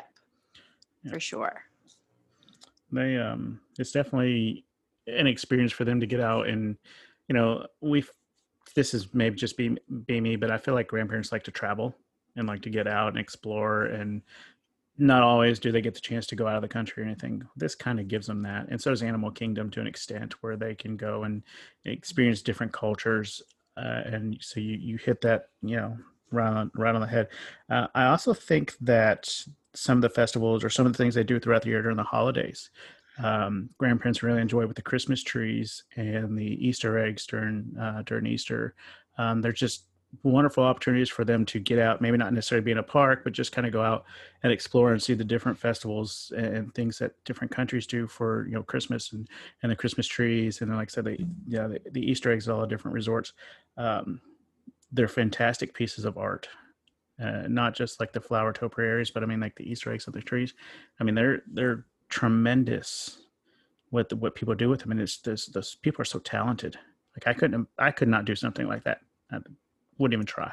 Yep. for sure they um it's definitely an experience for them to get out and you know we this is maybe just be be me but i feel like grandparents like to travel and like to get out and explore and not always do they get the chance to go out of the country or anything this kind of gives them that and so does animal kingdom to an extent where they can go and experience different cultures uh, and so you you hit that you know right on right on the head uh, i also think that some of the festivals or some of the things they do throughout the year during the holidays um, grandparents really enjoy with the Christmas trees and the Easter eggs during uh, during Easter. Um, they're just wonderful opportunities for them to get out, maybe not necessarily be in a park, but just kind of go out and explore and see the different festivals and, and things that different countries do for you know Christmas and, and the Christmas trees and like I said, the yeah the, the Easter eggs at all the different resorts. Um, they're fantastic pieces of art. Uh, not just like the flower topiaries, but I mean like the Easter eggs of the trees. I mean they're they're tremendous what the, what people do with them and it's those people are so talented like i couldn't i could not do something like that I wouldn't even try.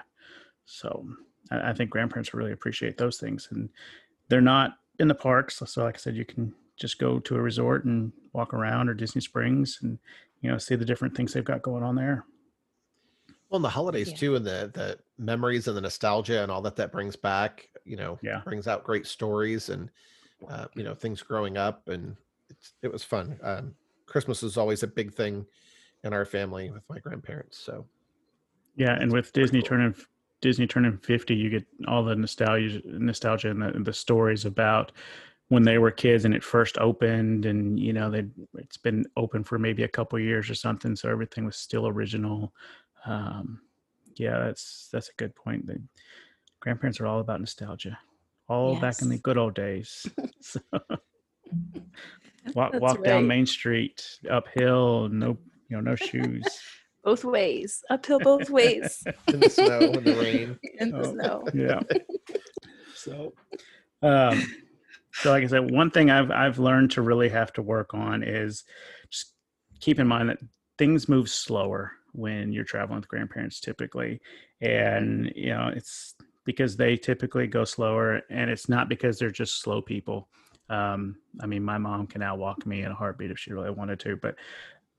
So I, I think grandparents really appreciate those things, and they're not in the parks. So, like I said, you can just go to a resort and walk around or Disney Springs and you know see the different things they've got going on there. Well, and the holidays Yeah. too, and the the memories and the nostalgia and all that that brings back, you know, Yeah. brings out great stories and uh, you know things growing up, and it's, it was fun. Um, Christmas is always a big thing in our family with my grandparents. So Yeah, and with Disney cool. turning Disney turning fifty, you get all the nostalgia, nostalgia, and the, the stories about when they were kids and it first opened, and you know they it's been open for maybe a couple years or something, so everything was still original. Um, yeah, that's that's a good point. The grandparents are all about nostalgia, all back in the good old days. so, walk walk down. Main Street uphill, no you know no shoes. both ways, uphill both ways in the snow and the rain. in the Oh. snow. yeah. So, um, so like I said, one thing I've I've learned to really have to work on is just keep in mind that things move slower when you're traveling with grandparents typically, and you know it's because they typically go slower, and it's not because they're just slow people. Um, I mean, my mom can outwalk me in a heartbeat if she really wanted to, but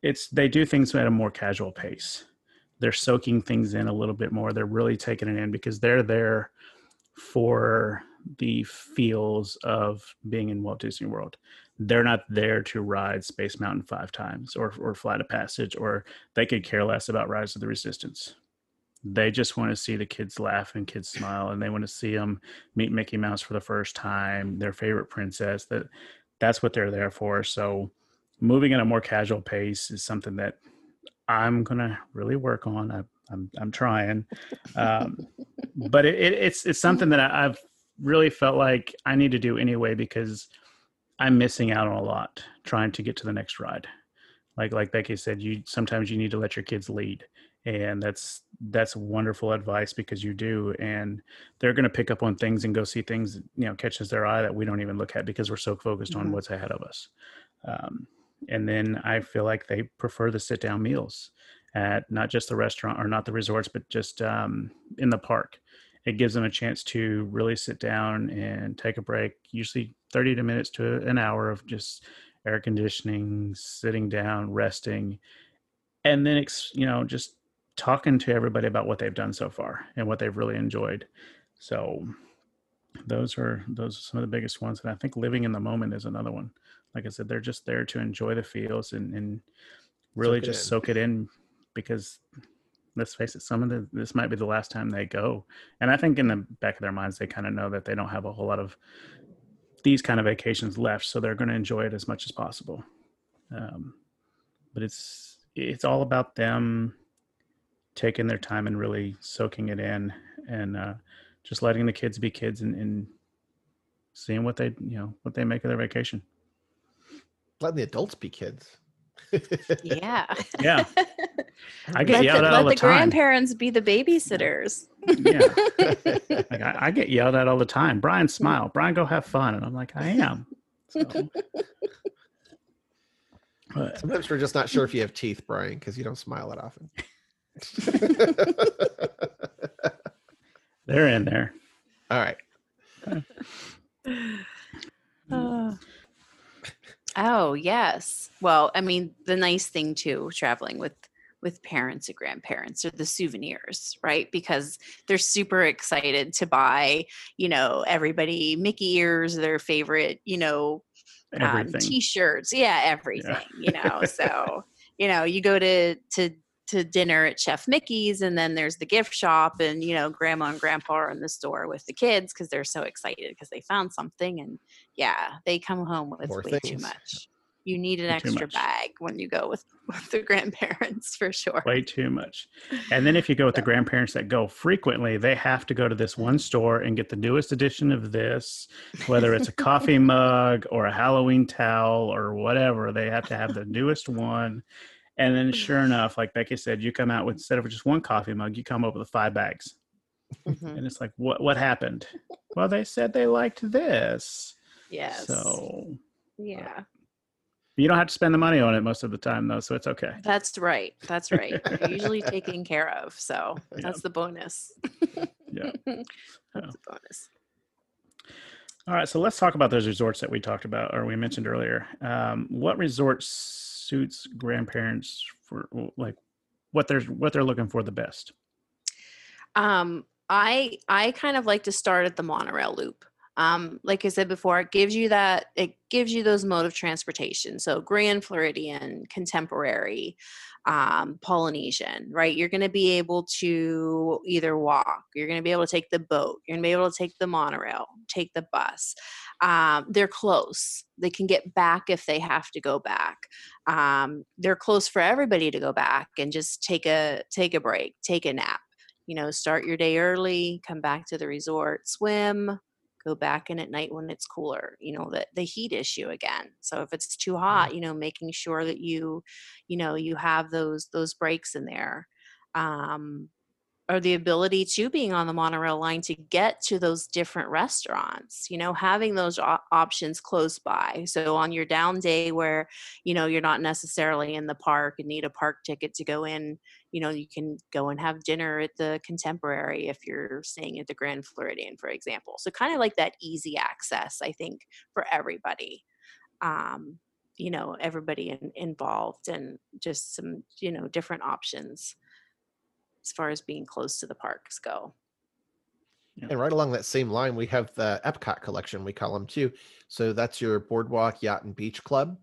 it's they do things at a more casual pace. They're soaking things in a little bit more. They're really taking it in because they're there for the feels of being in Walt Disney World. They're not there to ride Space Mountain five times or or Flight of Passage, or they could care less about Rise of the Resistance. They just want to see the kids laugh and kids smile, and they want to see them meet Mickey Mouse for the first time, their favorite princess. That that's what they're there for. So, moving at a more casual pace is something that I'm gonna really work on. I, I'm I'm trying, um, but it, it, it's it's something that I, I've really felt like I need to do anyway because I'm missing out on a lot trying to get to the next ride. Like like Becky said, you sometimes you need to let your kids lead, and that's that's wonderful advice because you do, and they're going to pick up on things and go see things you know catches their eye that we don't even look at because we're so focused on Mhm. what's ahead of us. Um, and then I feel like they prefer the sit down meals at not just the restaurant or not the resorts, but just um, in the park. It gives them a chance to really sit down and take a break, usually 30 to minutes to an hour of just air conditioning, sitting down, resting, and then, ex- you know, just talking to everybody about what they've done so far and what they've really enjoyed. So those are those are some of the biggest ones. And I think living in the moment is another one. Like I said, they're just there to enjoy the feels and, and really Soak just in. soak it in because let's face it, some of the this might be the last time they go. And I think in the back of their minds they kind of know that they don't have a whole lot of these kind of vacations left, so they're going to enjoy it as much as possible. Um, but it's it's all about them taking their time and really soaking it in and uh, just letting the kids be kids and, and seeing what they you know what they make of their vacation. Letting the adults be kids. Yeah. Yeah. I get let yelled the, at all the the time. grandparents be the babysitters. Yeah. Like I, I get yelled at all the time. Brian, smile. Brian, go have fun. And I'm like, I am. So, but Sometimes we're just not sure if you have teeth, Brian, because you don't smile that often. they're in there. All right. Uh, oh yes. Well, I mean, the nice thing too, traveling with with parents and grandparents are the souvenirs, right? Because they're super excited to buy, you know, everybody Mickey ears, their favorite, you know, um, t-shirts. Yeah everything you know? So you know you go to to to dinner at chef mickey's and then there's the gift shop and you know grandma and grandpa are in the store with the kids because they're so excited because they found something and yeah they come home with way too much you need an extra bag when you go with, with the grandparents for sure Way too much. And then if you go with the grandparents that go frequently, they have to go to this one store and get the newest edition of this, whether it's a coffee mug or a Halloween towel or whatever. They have to have the newest one. And then sure enough, like Becky said, you come out with instead of just one coffee mug, you come up with five bags. Mhm. And it's like, what what happened? Well, they said they liked this. yes So yeah You don't have to spend the money on it most of the time, though, so it's okay. That's right. That's right. You're usually taken care of. So Yeah. that's the bonus. Yeah. that's the bonus. All right, so let's talk about those resorts that we talked about or we mentioned earlier. Um, what resort suits grandparents for like what they're what they're looking for the best? Um, I I kind of like to start at the monorail loop. Um, like I said before, it gives you that it gives you those mode of transportation. So Grand Floridian, Contemporary, um, Polynesian, right? You're going to be able to either walk, you're going to be able to take the boat, you're going to be able to take the monorail, take the bus. Um, they're close. They can get back if they have to go back. Um, they're close for everybody to go back and just take a take a break, take a nap you know, start your day early, come back to the resort, swim, go back in at night when it's cooler, you know, the, the heat issue again. So if it's too hot, you know, making sure that you, you know, you have those, those breaks in there. Um, or the ability to being on the monorail line to get to those different restaurants you know having those op- options close by. So on your down day where you know you're not necessarily in the park and need a park ticket to go in you know you can go and have dinner at the contemporary if you're staying at the grand floridian for example. So kind of like that easy access i think for everybody um you know everybody in, involved and just some you know different options as far as being close to the parks go And right along that same line, we have the Epcot collection, we call them too. So that's your Boardwalk Yacht and Beach Club,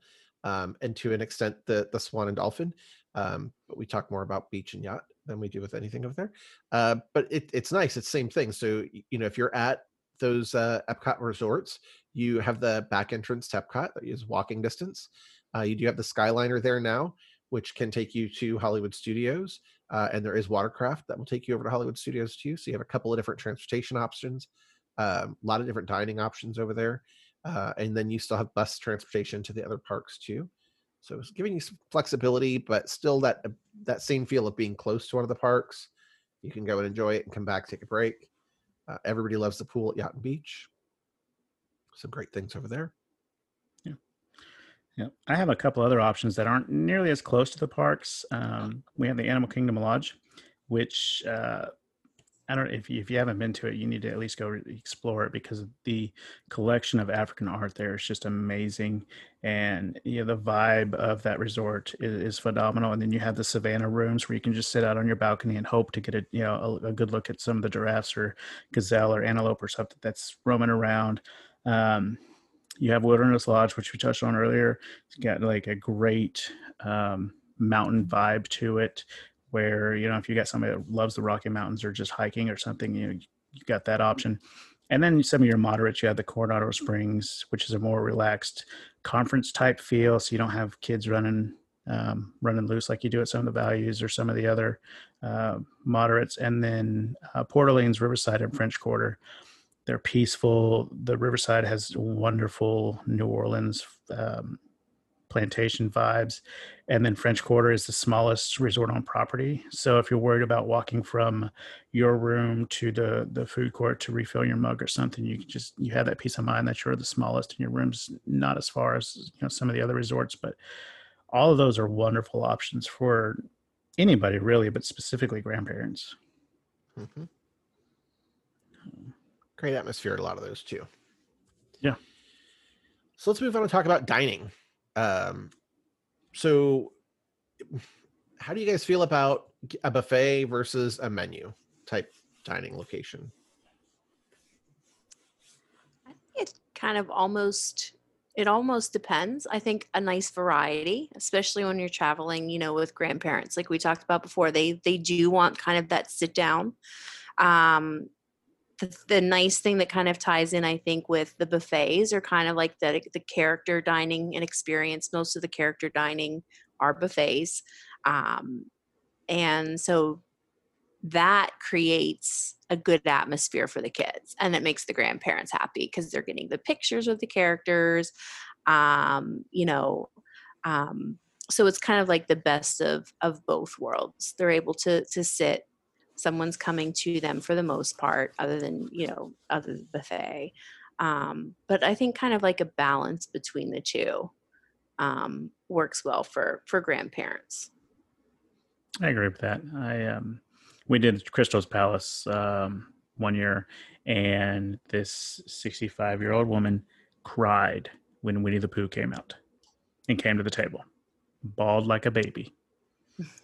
um, and to an extent, the the Swan and Dolphin. Um, but we talk more about beach and yacht than we do with anything over there. Uh, but it, it's nice. It's same thing. So you know, if you're at those uh, Epcot resorts, you have the back entrance to Epcot that is walking distance. Uh, you do have the Skyliner there now, which can take you to Hollywood Studios, uh, and there is watercraft that will take you over to Hollywood Studios too. So you have a couple of different transportation options, um, a lot of different dining options over there, uh, and then you still have bus transportation to the other parks too. So it's giving you some flexibility, but still that uh, that same feel of being close to one of the parks. You can go and enjoy it and come back, take a break. Uh, everybody loves the pool at Yacht and Beach. Some great things over there. Yeah, I have a couple other options that aren't nearly as close to the parks. Um, we have the Animal Kingdom Lodge, which uh, I don't. If you, if you haven't been to it, you need to at least go explore it because the collection of African art there is just amazing, and you know the vibe of that resort is, is phenomenal. And then you have the Savannah rooms where you can just sit out on your balcony and hope to get a you know a, a good look at some of the giraffes or gazelle or antelope or something that's roaming around. Um, you have Wilderness Lodge, which we touched on earlier. It's got like a great um, mountain vibe to it, where you know if you got somebody that loves the Rocky Mountains or just hiking or something, you know you got that option. And then some of your moderates, you have the Coronado Springs, which is a more relaxed conference type feel, so you don't have kids running um, running loose like you do at some of the values or some of the other uh, moderates. And then uh, Port Orleans, Riverside, and French Quarter they're peaceful. The Riverside has wonderful New Orleans um, plantation vibes, and then French Quarter is the smallest resort on property. So if you're worried about walking from your room to the the food court to refill your mug or something, you can just you have that peace of mind that you're the smallest, and your room's not as far as you know some of the other resorts. But all of those are wonderful options for anybody really, but specifically grandparents. Mhm. Great atmosphere at a lot of those too. Yeah. So let's move on and talk about dining. Um, so, how do you guys feel about a buffet versus a menu type dining location? I think it kind of almost it almost depends. I think a nice variety, especially when you're traveling, you know, with grandparents, like we talked about before, they they do want kind of that sit down. Um, the, the nice thing that kind of ties in, I think, with the buffets are kind of like the the character dining and experience. Most of the character dining are buffets, um, and so that creates a good atmosphere for the kids and it makes the grandparents happy because they're getting the pictures of the characters. Um you know um so it's kind of like the best of of both worlds. They're able to to sit someone's coming to them for the most part other than you know other than buffet um but i think kind of like a balance between the two um, works well for for grandparents. I agree with that. I um, we did Crystal's Palace um, one year, and this 65 year old woman cried when Winnie the Pooh came out and came to the table, bawled like a baby.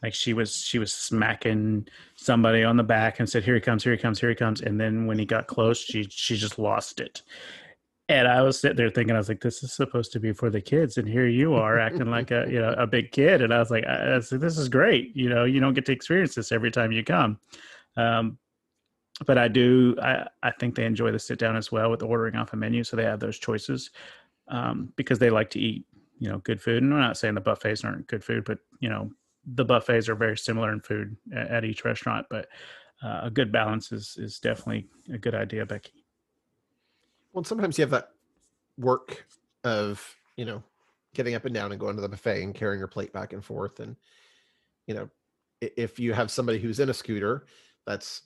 Like she was, she was smacking somebody on the back and said, "Here he comes! Here he comes! Here he comes!" And then when he got close, she she just lost it. And I was sitting there thinking, I was like, "This is supposed to be for the kids, and here you are acting like a you know a big kid." And I was like, I, I was like, "This is great. You know, you don't get to experience this every time you come." Um, but I do. I, I think they enjoy the sit down as well with ordering off a menu, so they have those choices um, because they like to eat, you know, good food. And I'm not saying the buffets aren't good food, but you know, the buffets are very similar in food at, at each restaurant. But uh, a good balance is is definitely a good idea, Becky. Well, sometimes you have that work of you know getting up and down and going to the buffet and carrying your plate back and forth, and you know, if you have somebody who's in a scooter, that's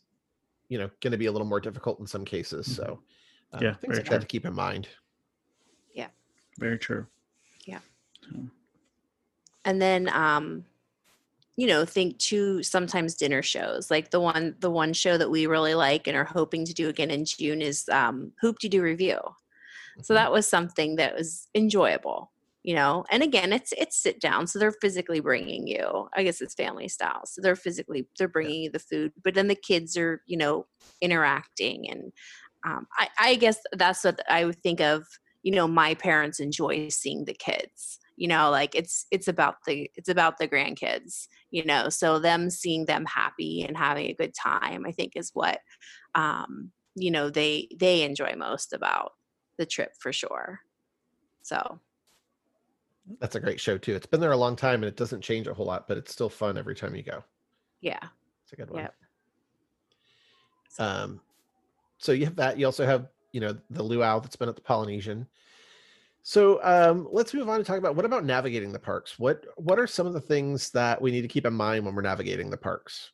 you know going to be a little more difficult in some cases. So uh, Yeah, things like true. that to keep in mind. Yeah, very true. Yeah. So, and then um you know think too sometimes dinner shows like the one the one show that we really like and are hoping to do again in june is um Hoop-Dee-Doo Revue. So Mhm. that was something that was enjoyable you know? And again it's it's sit down so they're physically bringing you i guess it's family style so they're physically they're bringing you the food but then the kids are you know interacting and um, I, I guess that's what i would think of you know my parents enjoy seeing the kids you know like it's it's about the it's about the grandkids you know so them seeing them happy and having a good time i think is what um you know they they enjoy most about the trip for sure so That's a great show too. It's been there a long time and it doesn't change a whole lot, but it's still fun every time you go. yeah It's a good one. Yep. Um, so you have that. You also have, you know, the luau that's been at the Polynesian. So um, let's move on to talk about what about navigating the parks? What what are some of the things that we need to keep in mind when we're navigating the parks?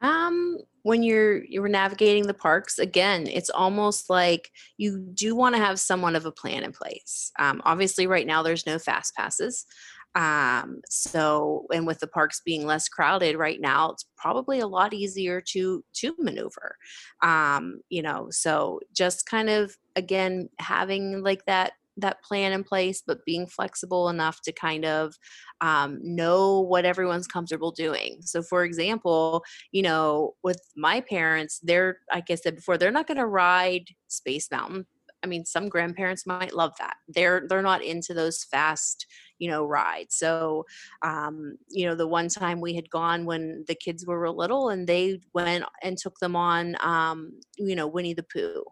Um, when you're you're navigating the parks, again, it's almost like you do want to have somewhat of a plan in place. Um, obviously, right now there's no fast passes. Um, so and with the parks being less crowded right now, it's probably a lot easier to to maneuver. Um, you know, so just kind of again having like that that plan in place, but being flexible enough to kind of um, know what everyone's comfortable doing. So, for example, you know, with my parents, they're, like I said before, they're not going to ride Space Mountain. I mean, some grandparents might love that. They're they're not into those fast, you know, ride So, um, you know, the one time we had gone when the kids were little, and they went and took them on, um, you know, Winnie the Pooh.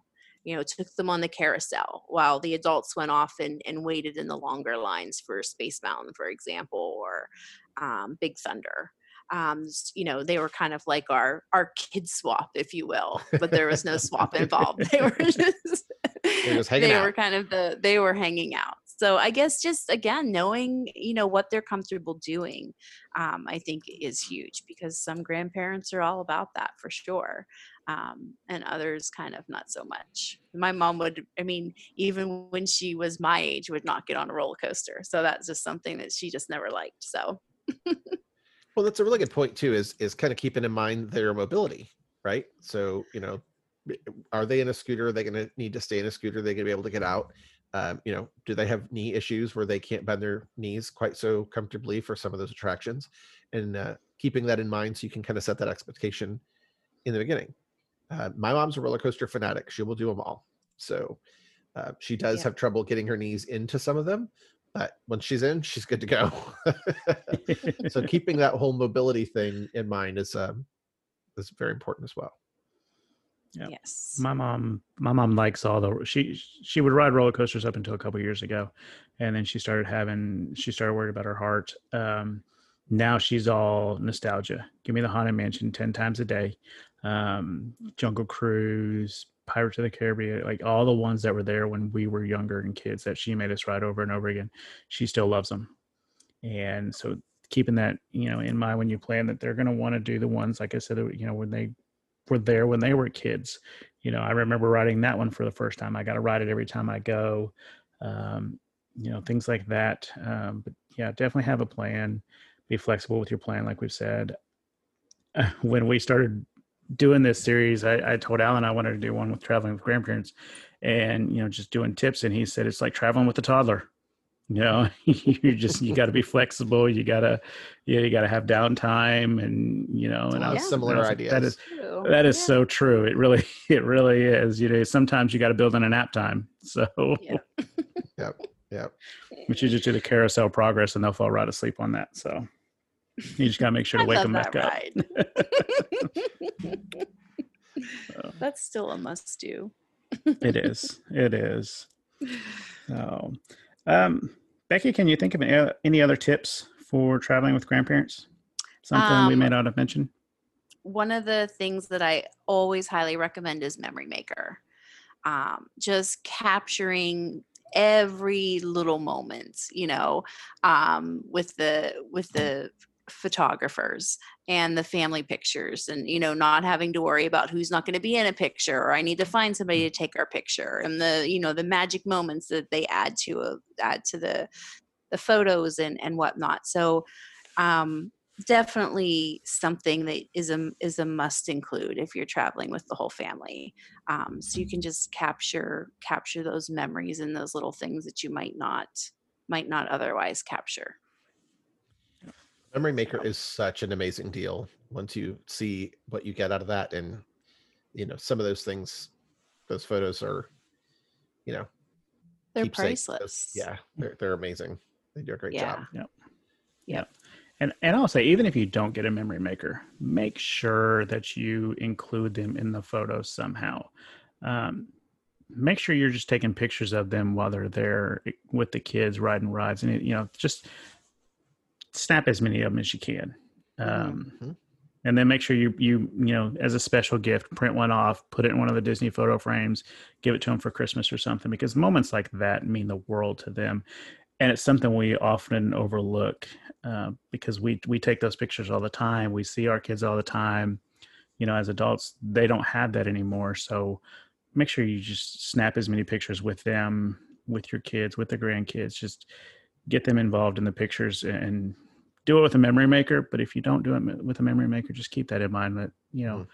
You know, took them on the carousel while the adults went off and, and waited in the longer lines for Space Mountain, for example, or um, Big Thunder um, you know, they were kind of like our our kid swap, if you will, but there was no swap involved. They were just They're just hanging they out. were kind of the they were hanging out. So I guess just again knowing you know what they're comfortable doing, um, I think is huge because some grandparents are all about that for sure, um, and others kind of not so much. My mom would, I mean, even when she was my age, would not get on a roller coaster. So that's just something that she just never liked. So Well, that's a really good point too. Is is kind of keeping in mind their mobility, right? So you know, are they in a scooter? Are they going to need to stay in a scooter? Are they going to be able to get out? Um, you know, do they have knee issues where they can't bend their knees quite so comfortably for some of those attractions? And uh, keeping that in mind, so you can kind of set that expectation in the beginning. Uh, my mom's a roller coaster fanatic; she will do them all. So uh, she does Yeah. have trouble getting her knees into some of them, but when she's in, she's good to go. so keeping that whole mobility thing in mind is um is very important as well. Yep. yes, my mom my mom likes all the she she would ride roller coasters up until a couple years ago and then she started having she started worried about her heart. Um now she's all nostalgia. Give me the haunted mansion 10 times a day. Um jungle cruise pirates of the caribbean like all the ones that were there when we were younger and kids that she made us ride over and over again she still loves them and so keeping that you know in mind when you plan that they're going to want to do the ones like i said you know when they were there when they were kids. You know, I remember riding that one for the first time. I got to ride it every time I go. Um, you know things like that. Um, but yeah, definitely have a plan. Be flexible with your plan, like we've said. when we started doing this series, I, I told Allen I wanted to do one with traveling with grandparents, and you know just doing tips, and he said it's like traveling with a toddler you know you just you got to be flexible you got to yeah you got to have downtime and you know and oh, I was, Yeah. similar I was ideas. that is True. that is Yeah. so true it really it really is you know sometimes you got to build in a nap time so Yeah. Yep. Yep. but you just do the carousel progress and they'll fall right asleep on that so you just got to make sure to I wake them back that up. So, That's still a must do. it is it is so um becky can you think of any, other tips for traveling with grandparents something we may Um, not have mentioned one of the things that I always highly recommend is Memory Maker. Um, just capturing every little moment, you know, um, with the with the photographers and the family pictures and you know not having to worry about who's not going to be in a picture or i need to find somebody to take our picture and the you know the magic moments that they add to a, add to the the photos and and whatnot. So um definitely something that is a is a must include if you're traveling with the whole family. Um, so you can just capture capture those memories and those little things that you might not might not otherwise capture Memory Maker is such an amazing deal once you see what you get out of that. And, you know, some of those things, those photos are, you know, they're keepsakes. Those- priceless Yeah. They're, they're amazing. They do a great job Yeah. job. And and I'll say, even if you don't get a memory maker, make sure that you include them in the photos somehow. Um, make sure you're just taking pictures of them while they're there eh, with the kids riding rides, and you know, just snap as many of them as you can. Um, Mhm. and then make sure you you you know as a special gift print one off put it in one of the disney photo frames give it to them for christmas or something because moments like that mean the world to them and it's something we often overlook uh, because we we take those pictures all the time we see our kids all the time you know as adults they don't have that anymore so make sure you just snap as many pictures with them with your kids with the grandkids just get them involved in the pictures and do it with a memory maker but if you don't do it with a memory maker just keep that in mind that you know Mm.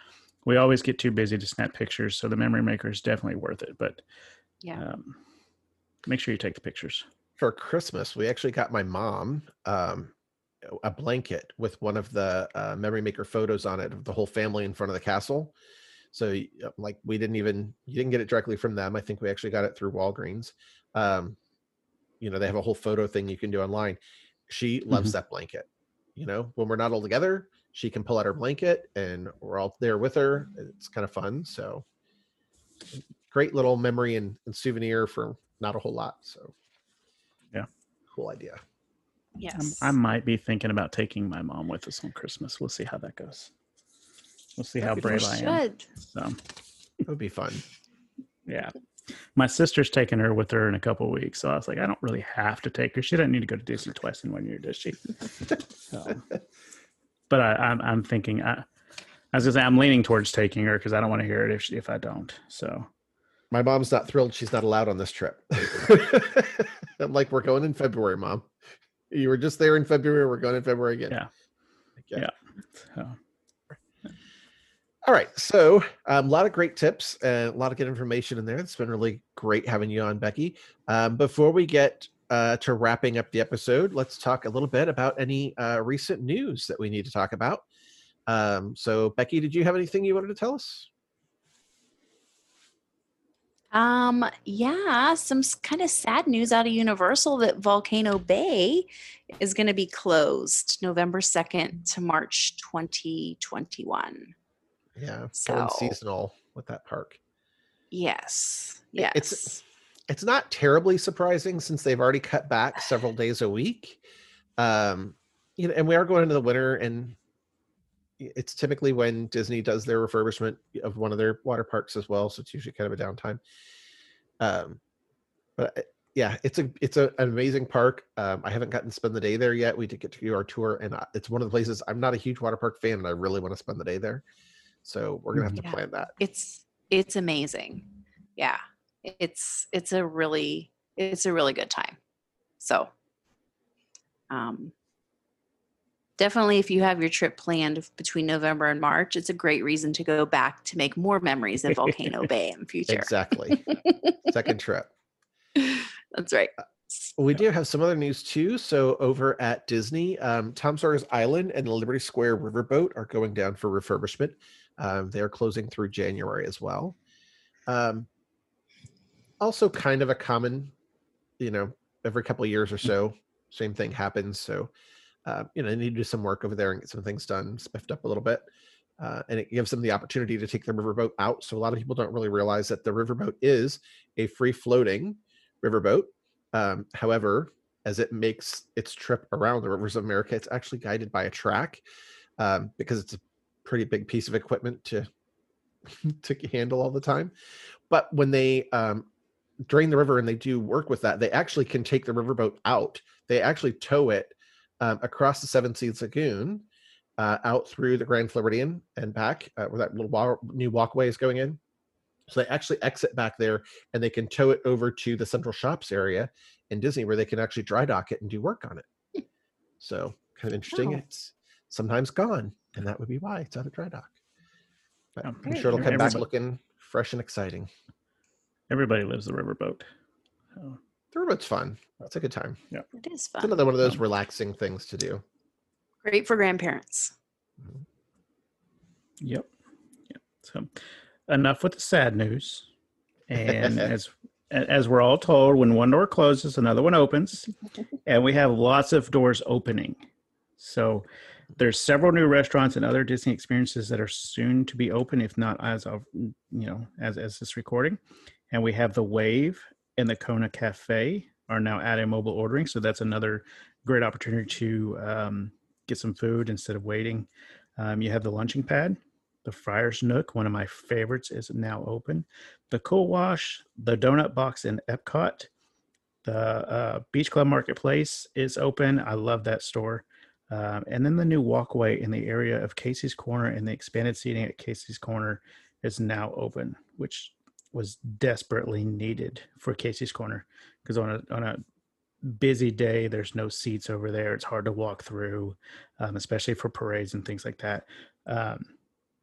we always get too busy to snap pictures so the memory maker is definitely worth it but yeah um, make sure you take the pictures For Christmas, we actually got my mom um, a blanket with one of the uh, Memory Maker photos on it of the whole family in front of the castle. So, like, we didn't even, you didn't get it directly from them. I think we actually got it through Walgreens. Um, you know, they have a whole photo thing you can do online. She loves mm-hmm. that blanket. You know, when we're not all together, she can pull out her blanket and we're all there with her. It's kind of fun. So, mm, great little memory and, and souvenir for not a whole lot. So, Yeah. cool idea. I'm- yes I might be thinking about taking my mom with us on Christmas. We'll see how that goes. We'll see how That'd be brave I am. should So, That would be fun. yeah. My sister's taking her with her in a couple weeks. So I was like, I don't really have to take her. She doesn't need to go to Disney twice in one year, does she? So, but I, I'm, I'm thinking, I, I was gonna say, I'm leaning towards taking her because I don't want to hear it if, she, if I don't. So, My mom's not thrilled she's not allowed on this trip. I'm like, we're going in February, mom. You were just there in February. We're going in February again. Yeah. Okay. Yeah. so All right. So um, a lot of great tips and a lot of good information in there. It's been really great having you on, Becky. Um, before we get uh, to wrapping up the episode, let's talk a little bit about any uh, recent news that we need to talk about. Um, so, Becky, did you have anything you wanted to tell us? Um, yeah, some kind of sad news out of Universal that Volcano Bay is going to be closed November 2nd to March 2021. Yeah, So- seasonal with that park. Yes. Yes. it's- it's not terribly surprising since they've already cut back several days a week. Um, you know, and we are going into the winter, and it's typically when Disney does their refurbishment of one of their water parks as well. So it's usually kind of a downtime. Um, but uh, yeah, it's a it's a, an amazing park. Um, I haven't gotten to spend the day there yet. We did get to do our tour, and it's one of the places I'm not a huge water park fan, and I really want to spend the day there. So we're gonna have to Yeah. plan that. it's it's amazing. Yeah. It's it's a really it's a really good time. So, um, definitely, if you have your trip planned between November and March, it's a great reason to go back to make more memories in Volcano Bay in future. Exactly. Second trip. That's right. We do have some other news too. So over at Disney, um, Tom Sawyer's Island and the Liberty Square Riverboat are going down for refurbishment. Um, they are closing through January as well. Um, also, kind of a common, you know, every couple of years or so, same thing happens. So, uh, you know, they need to do some work over there and get some things done, spiffed up a little bit. Uh, and it gives them the opportunity to take the riverboat out. So a lot of people don't really realize that the riverboat is a free floating riverboat. Um, however, as it makes its trip around the rivers of America, it's actually guided by a track um, because it's a pretty big piece of equipment to to handle all the time. But when they um, drain the river and they do work with that, they actually can take the riverboat out. They actually tow it um, across the Seven Seas Lagoon, uh, out through the Grand Floridian and back, uh, where that little wa- new walkway is going in. So they actually exit back there and they can tow it over to the central shops area in Disney where they can actually dry dock it and do work on it. So kind of interesting. Oh. It's sometimes gone, and that would be why it's out of dry dock. But I'm sure it'll come back looking fresh and exciting. Everybody lives the riverboat. Oh, The riverboat's fun. It's a good time. It is It's fun. another one of those relaxing things to do. Great for grandparents. Mm-hmm. Yep. Yep. So enough with the sad news. And as as we're all told, when one door closes, another one opens, and we have lots of doors opening. So there's several new restaurants and other Disney experiences that are soon to be open, if not as of you know as as this recording. And we have the Wave and the Kona Cafe are now adding mobile ordering, so that's another great opportunity to um, get some food instead of waiting. Um, you have the lunching pad, the Friar's Nook, one of my favorites, is now open. The Cool Wash, the Donut Box in Epcot, the uh, Beach Club Marketplace is open. I love that store. Um, and then the new walkway in the area of Casey's Corner and the expanded seating at Casey's Corner is now open, which was desperately needed for Casey's Corner because on a on a busy day, there's no seats over there. It's hard to walk through, um, especially for parades and things like that. Um,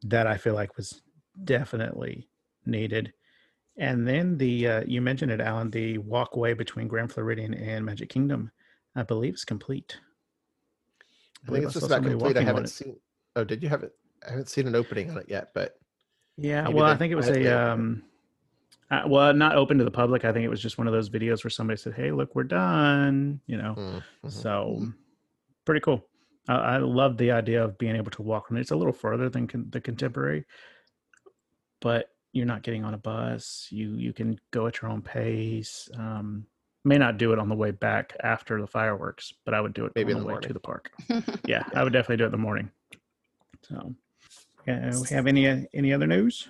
that I feel like was definitely needed. And then the uh, you mentioned it, Allen, the walkway between Grand Floridian and Magic Kingdom, I believe is complete. I believe think it's just about complete. I haven't seen. Oh, did you have it? I haven't seen an opening on it yet, but Yeah, well, I think it was a it. um, uh, well, not open to the public. I think it was just one of those videos where somebody said, "Hey, look, we're done," you know. mm, mhm. So pretty cool. I, I love the idea of being able to walk on it. It's a little further than con- the contemporary, but you're not getting on a bus. You you can go at your own pace. Um, may not do it on the way back after the fireworks, but I would do it Maybe on the the way to the park. Yeah, I would definitely do it in the morning. So, uh, we have any uh, any other news?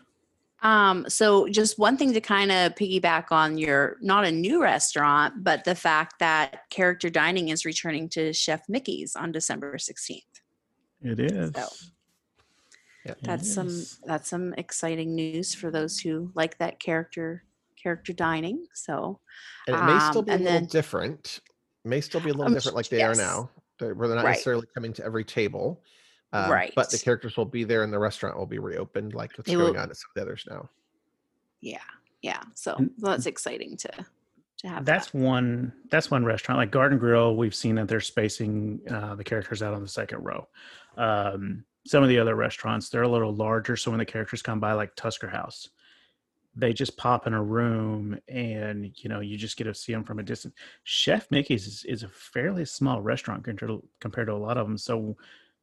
Um, so just one thing to kind of piggyback on your not a new restaurant, but the fact that character dining is returning to Chef Mickey's on December 16th. It is. Yep. It That's some is. that's some exciting news for those who like that character character dining. So and it may still Um, be a little then- different. May still be a little Um, different, like they are now, They're- where they're not Right. necessarily coming to every table. um, But the characters will be there, and the restaurant will be reopened, like what's They going will- on at some of the others now. yeah, yeah. So And- that's exciting to to have. That's that. one. That's one restaurant like Garden Grill. We've seen that they're spacing uh, the characters out on the second row. Um, some of the other restaurants they're a little larger, so when the characters come by, like Tusker House, they just pop in a room, and you know you just get to see them from a distance. Chef Mickey's is, is a fairly small restaurant compared to, compared to a lot of them. So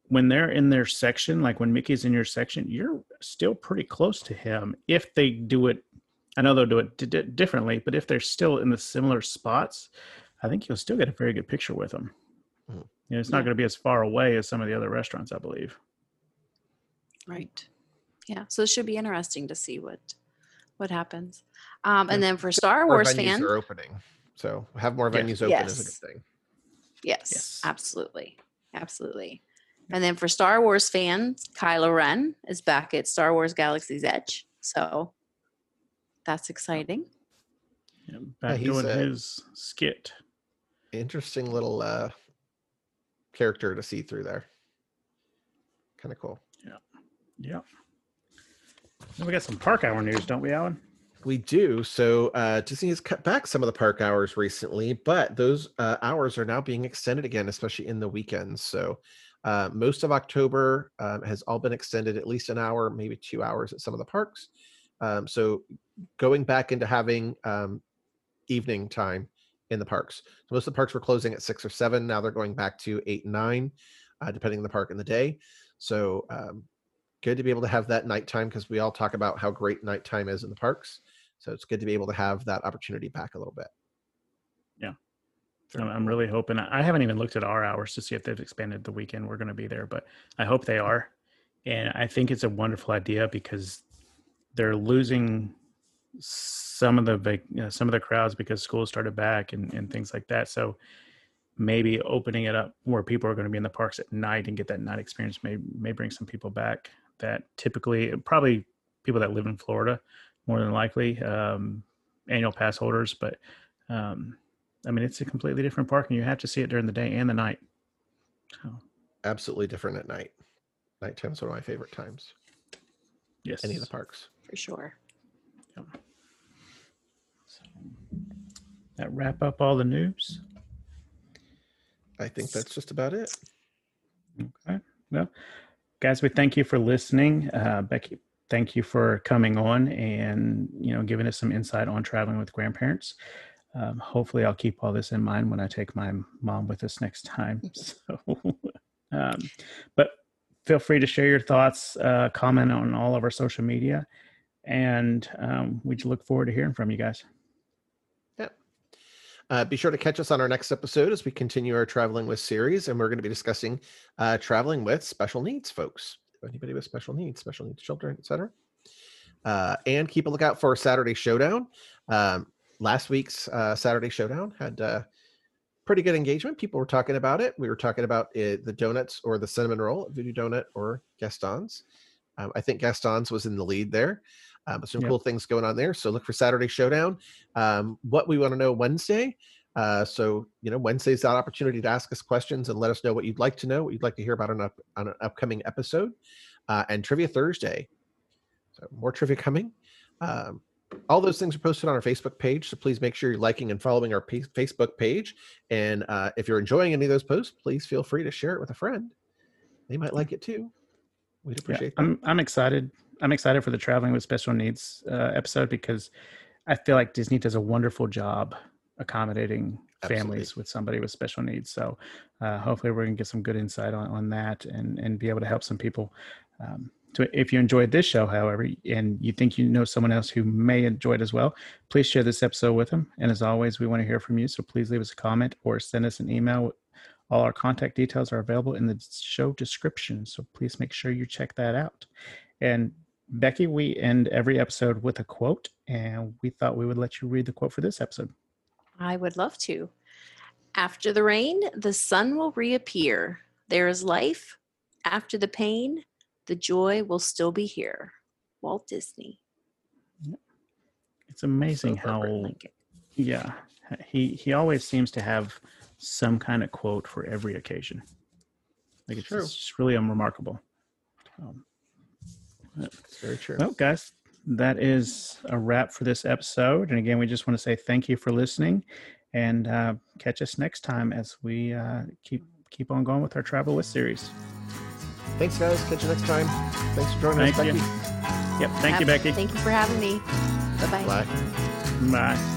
when they're in their section, like when Mickey's in your section, you're still pretty close to him if they do it I know they'll do it d- d- differently, but if they're still in the similar spots, I think you'll still get a very good picture with them. Mhm. You know, it's not Yeah. going to be as far away as some of the other restaurants, I believe. Right. Yeah. So it should be interesting to see what what happens. Um, and Yeah. then for Star Wars fans, are opening, so have more Yeah. venues open is a good thing. yes, Yes. absolutely, absolutely. And then for Star Wars fans, Kylo Ren is back at Star Wars Galaxy's Edge. So that's exciting. Yeah, back he's, doing his skit. interesting little uh, character to see through there. Kind of cool. Yeah. Then we got some park hour news, don't we, Allen? We do. So uh, Disney has cut back some of the park hours recently, but those uh, hours are now being extended again, especially in the weekends. So uh, most of October um, has all been extended at least an hour, maybe two hours at some of the parks. Um, so going back into having um, evening time in the parks. So most of the parks were closing at six or seven. Now they're going back to eight and nine, uh, depending on the park in the day. So um, good to be able to have that nighttime because we all talk about how great nighttime is in the parks. So it's good to be able to have that opportunity back a little bit. I'm, I'm really hoping. I haven't even looked at our hours to see if they've expanded the weekend we're going to be there, but I hope they are. And I think it's a wonderful idea because they're losing some of the vac- you know, some of the crowds because school started back and, and things like that. So maybe opening it up where people are going to be in the parks at night and get that night experience may may bring some people back that typically probably people that live in Florida more than likely um, annual pass holders, but um, I mean it's a completely different park and you have to see it during the day and the night. So Absolutely different at night. Nighttime is one of my favorite times. yes, Any of the parks. For sure. So, that wrap up all the news. I think that's just about it. Okay. Well, guys, we thank you for listening. Uh, Becky, thank you for coming on and you know giving us some insight on traveling with grandparents. Um, hopefully, I'll keep all this in mind when I take my mom with us next time. So, um, but feel free to share your thoughts, uh, comment on all of our social media, and um, we look forward to hearing from you guys. Uh, be sure to catch us on our next episode as we continue our traveling with series, and we're going to be discussing uh, traveling with special needs folks. Anybody with special needs, special needs children, etc. Uh, and keep a lookout for Saturday Showdown. Um, last week's uh, Saturday Showdown had uh, pretty good engagement. People were talking about it. We were talking about it, the donuts or the cinnamon roll, Voodoo Doughnut or Gaston's. Um, I think Gaston's was in the lead there. Um, some Yep. cool things going on there. So look for Saturday Showdown. Um, what we want to know Wednesday. Uh, so you know Wednesday's that opportunity to ask us questions and let us know what you'd like to know, what you'd like to hear about on, up, on an upcoming episode, uh, and Trivia Thursday. So more trivia coming. Um, all those things are posted on our Facebook page, so please make sure you're liking and following our pa- Facebook page. And uh, if you're enjoying any of those posts, please feel free to share it with a friend. They might like it too. We'd Yeah, appreciate that. I'm I'm excited. I'm excited for the traveling with special needs uh, episode because I feel like Disney does a wonderful job accommodating families with somebody with special needs. So uh, hopefully we're gonna get some good insight on, on that and and be able to help some people. Um, to, if you enjoyed this show, however, and you think you know someone else who may enjoy it as well, please share this episode with them. And as always, we want to hear from you. So please leave us a comment or send us an email all our contact details are available in the show description. So please make sure you check that out. And Becky, we end every episode with a quote, and we thought we would let you read the quote for this episode. I would love to. After the rain, the sun will reappear. There is life. After the pain, the joy will still be here. Walt Disney. It's amazing how, Lincoln. yeah, he he always seems to have some kind of quote for every occasion. Like it's, True. it's just really unremarkable. Um, It's very true. Well, guys, that is a wrap for this episode. And again, we just want to say thank you for listening, and uh, catch us next time as we uh, keep keep on going with our travel with series. Thanks, guys. Catch you next time. Thanks for joining us, you. Becky. Yep. Thank you, Becky. Thank you for having me. Bye bye. Bye. Bye.